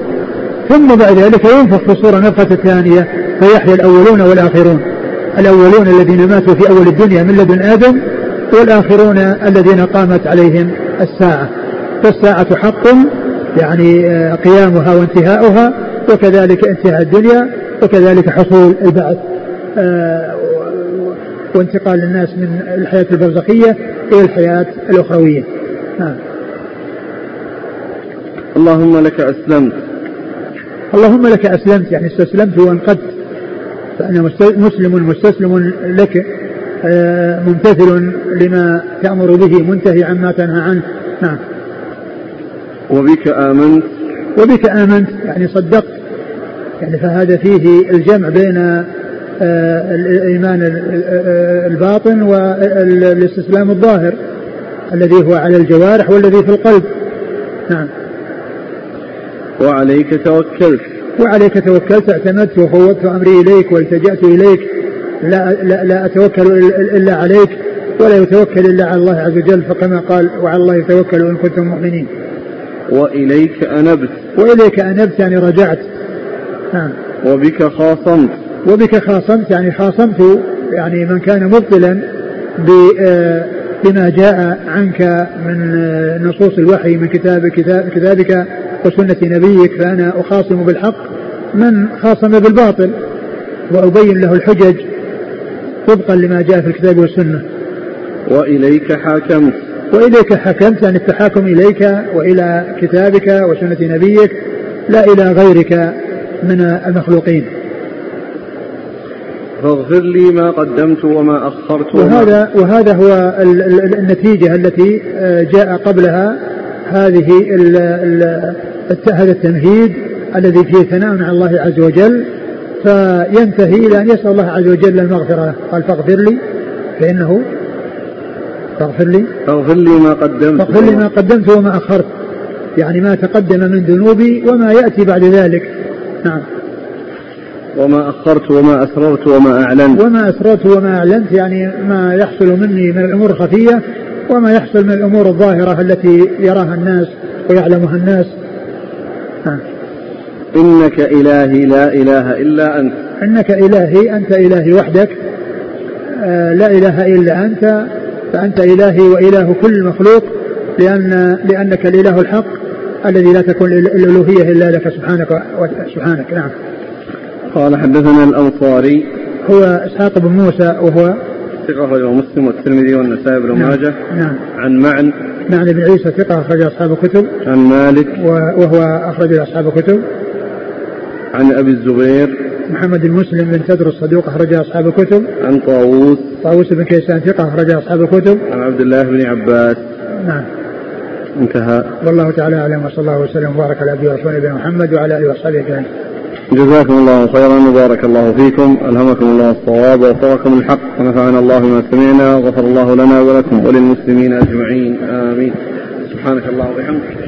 ثم بعد ذلك ينفخ في الصورة نفخة الثانية فيحيا الأولون والآخرون. الأولون الذين ماتوا في أول الدنيا من لدن آدم والآخرون الذين قامت عليهم الساعة. فالساعة حق يعني آه، قيامها وانتهاؤها وكذلك انتهاء الدنيا وكذلك حصول البعث. آه، وانتقال الناس من الحياة البرزخية إلى الحياة الأخروية. نعم اللهم لك أسلمت. اللهم لك أسلمت يعني استسلمت وانقدت فأنا مسلم مستسلم لك آه، ممتثل لما تأمر به منتهي عما تنهى عنه. نعم. وبك آمنت؟ وبك آمنت يعني صدقت. يعني فهذا فيه الجمع بين آه، الإيمان الباطن والإستسلام الظاهر الذي هو على الجوارح والذي في القلب. نعم. وعليك توكلت. وعليك توكلت اعتمدت وفوضت أمري إليك والتجأت إليك لا, لا, لا أتوكل إلا عليك ولا يتوكل إلا على الله عز وجل فكما قال وعلى الله يتوكل إن كنتم مؤمنين. وإليك أنبت. وإليك أنبت يعني رجعت. نعم. وبك خاصمت. وبك خاصمت يعني خاصمت يعني من كان مبطلا آه، بما جاء عنك من آه، نصوص الوحي من كتاب كتاب كتابك وسنة نبيك فأنا أخاصم بالحق من خاصم بالباطل وأبين له الحجج طبقا لما جاء في الكتاب والسنة. وإليك حاكمت وإليك حكمت يعني التحاكم إليك وإلى كتابك وسنة نبيك لا إلى غيرك من المخلوقين. فاغفر لي ما قدمت وما أخرت وهذا وهذا هو النتيجة التي آه، جاء قبلها هذه هذا التمهيد الذي فيه ثناء على الله عز وجل فينتهي إلى أن يسأل الله عز وجل المغفرة. قال فاغفر لي. فإنه فاغفر لي. فاغفر لي ما قدمت. فاغفر لي ما قدمت وما أخرت. يعني ما تقدم من ذنوبي وما يأتي بعد ذلك. نعم. وما أخرت وما أسررت وما أعلنت. وما أسررت وما أعلنت يعني ما يحصل مني من الأمور الخفية وما يحصل من الأمور الظاهرة التي يراها الناس ويعلمها الناس. إنك إلهي لا إله إلا أنت. إنك إلهي أنت إلهي وحدك. آه لا إله إلا أنت فأنت إلهي وإله كل مخلوق لأن لأنك الإله الحق الذي لا تكون الألوهية إلا لك سبحانك سبحانك. نعم. قال حدثنا الأنصاري. هو إسحاق بن موسى وهو ثقة أخرجه مسلم والترمذي والنسائي بن نعم. ماجه. نعم. عن معن. معن بن عيسى ثقة أخرج أصحاب الكتب. عن مالك. وهو أخرج أصحاب الكتب. عن أبي الزبير. محمد بن مسلم بن تدر الصدوق أخرج أصحاب الكتب. عن طاووس. طاووس بن كيسان ثقة أخرج أصحاب الكتب. عن عبد الله بن عباس. نعم. انتهى. والله تعالى أعلم وصلى الله وسلم وبارك على عبده ورسوله نبينا محمد وعلى آله وصحبه أجمعين. جزاكم الله خيرا وبارك الله فيكم ألهمكم الله الصواب ووفقكم الحق ونفعنا الله بما سمعنا وغفر الله لنا ولكم وللمسلمين أجمعين آمين. سبحانك اللهم وبحمدك.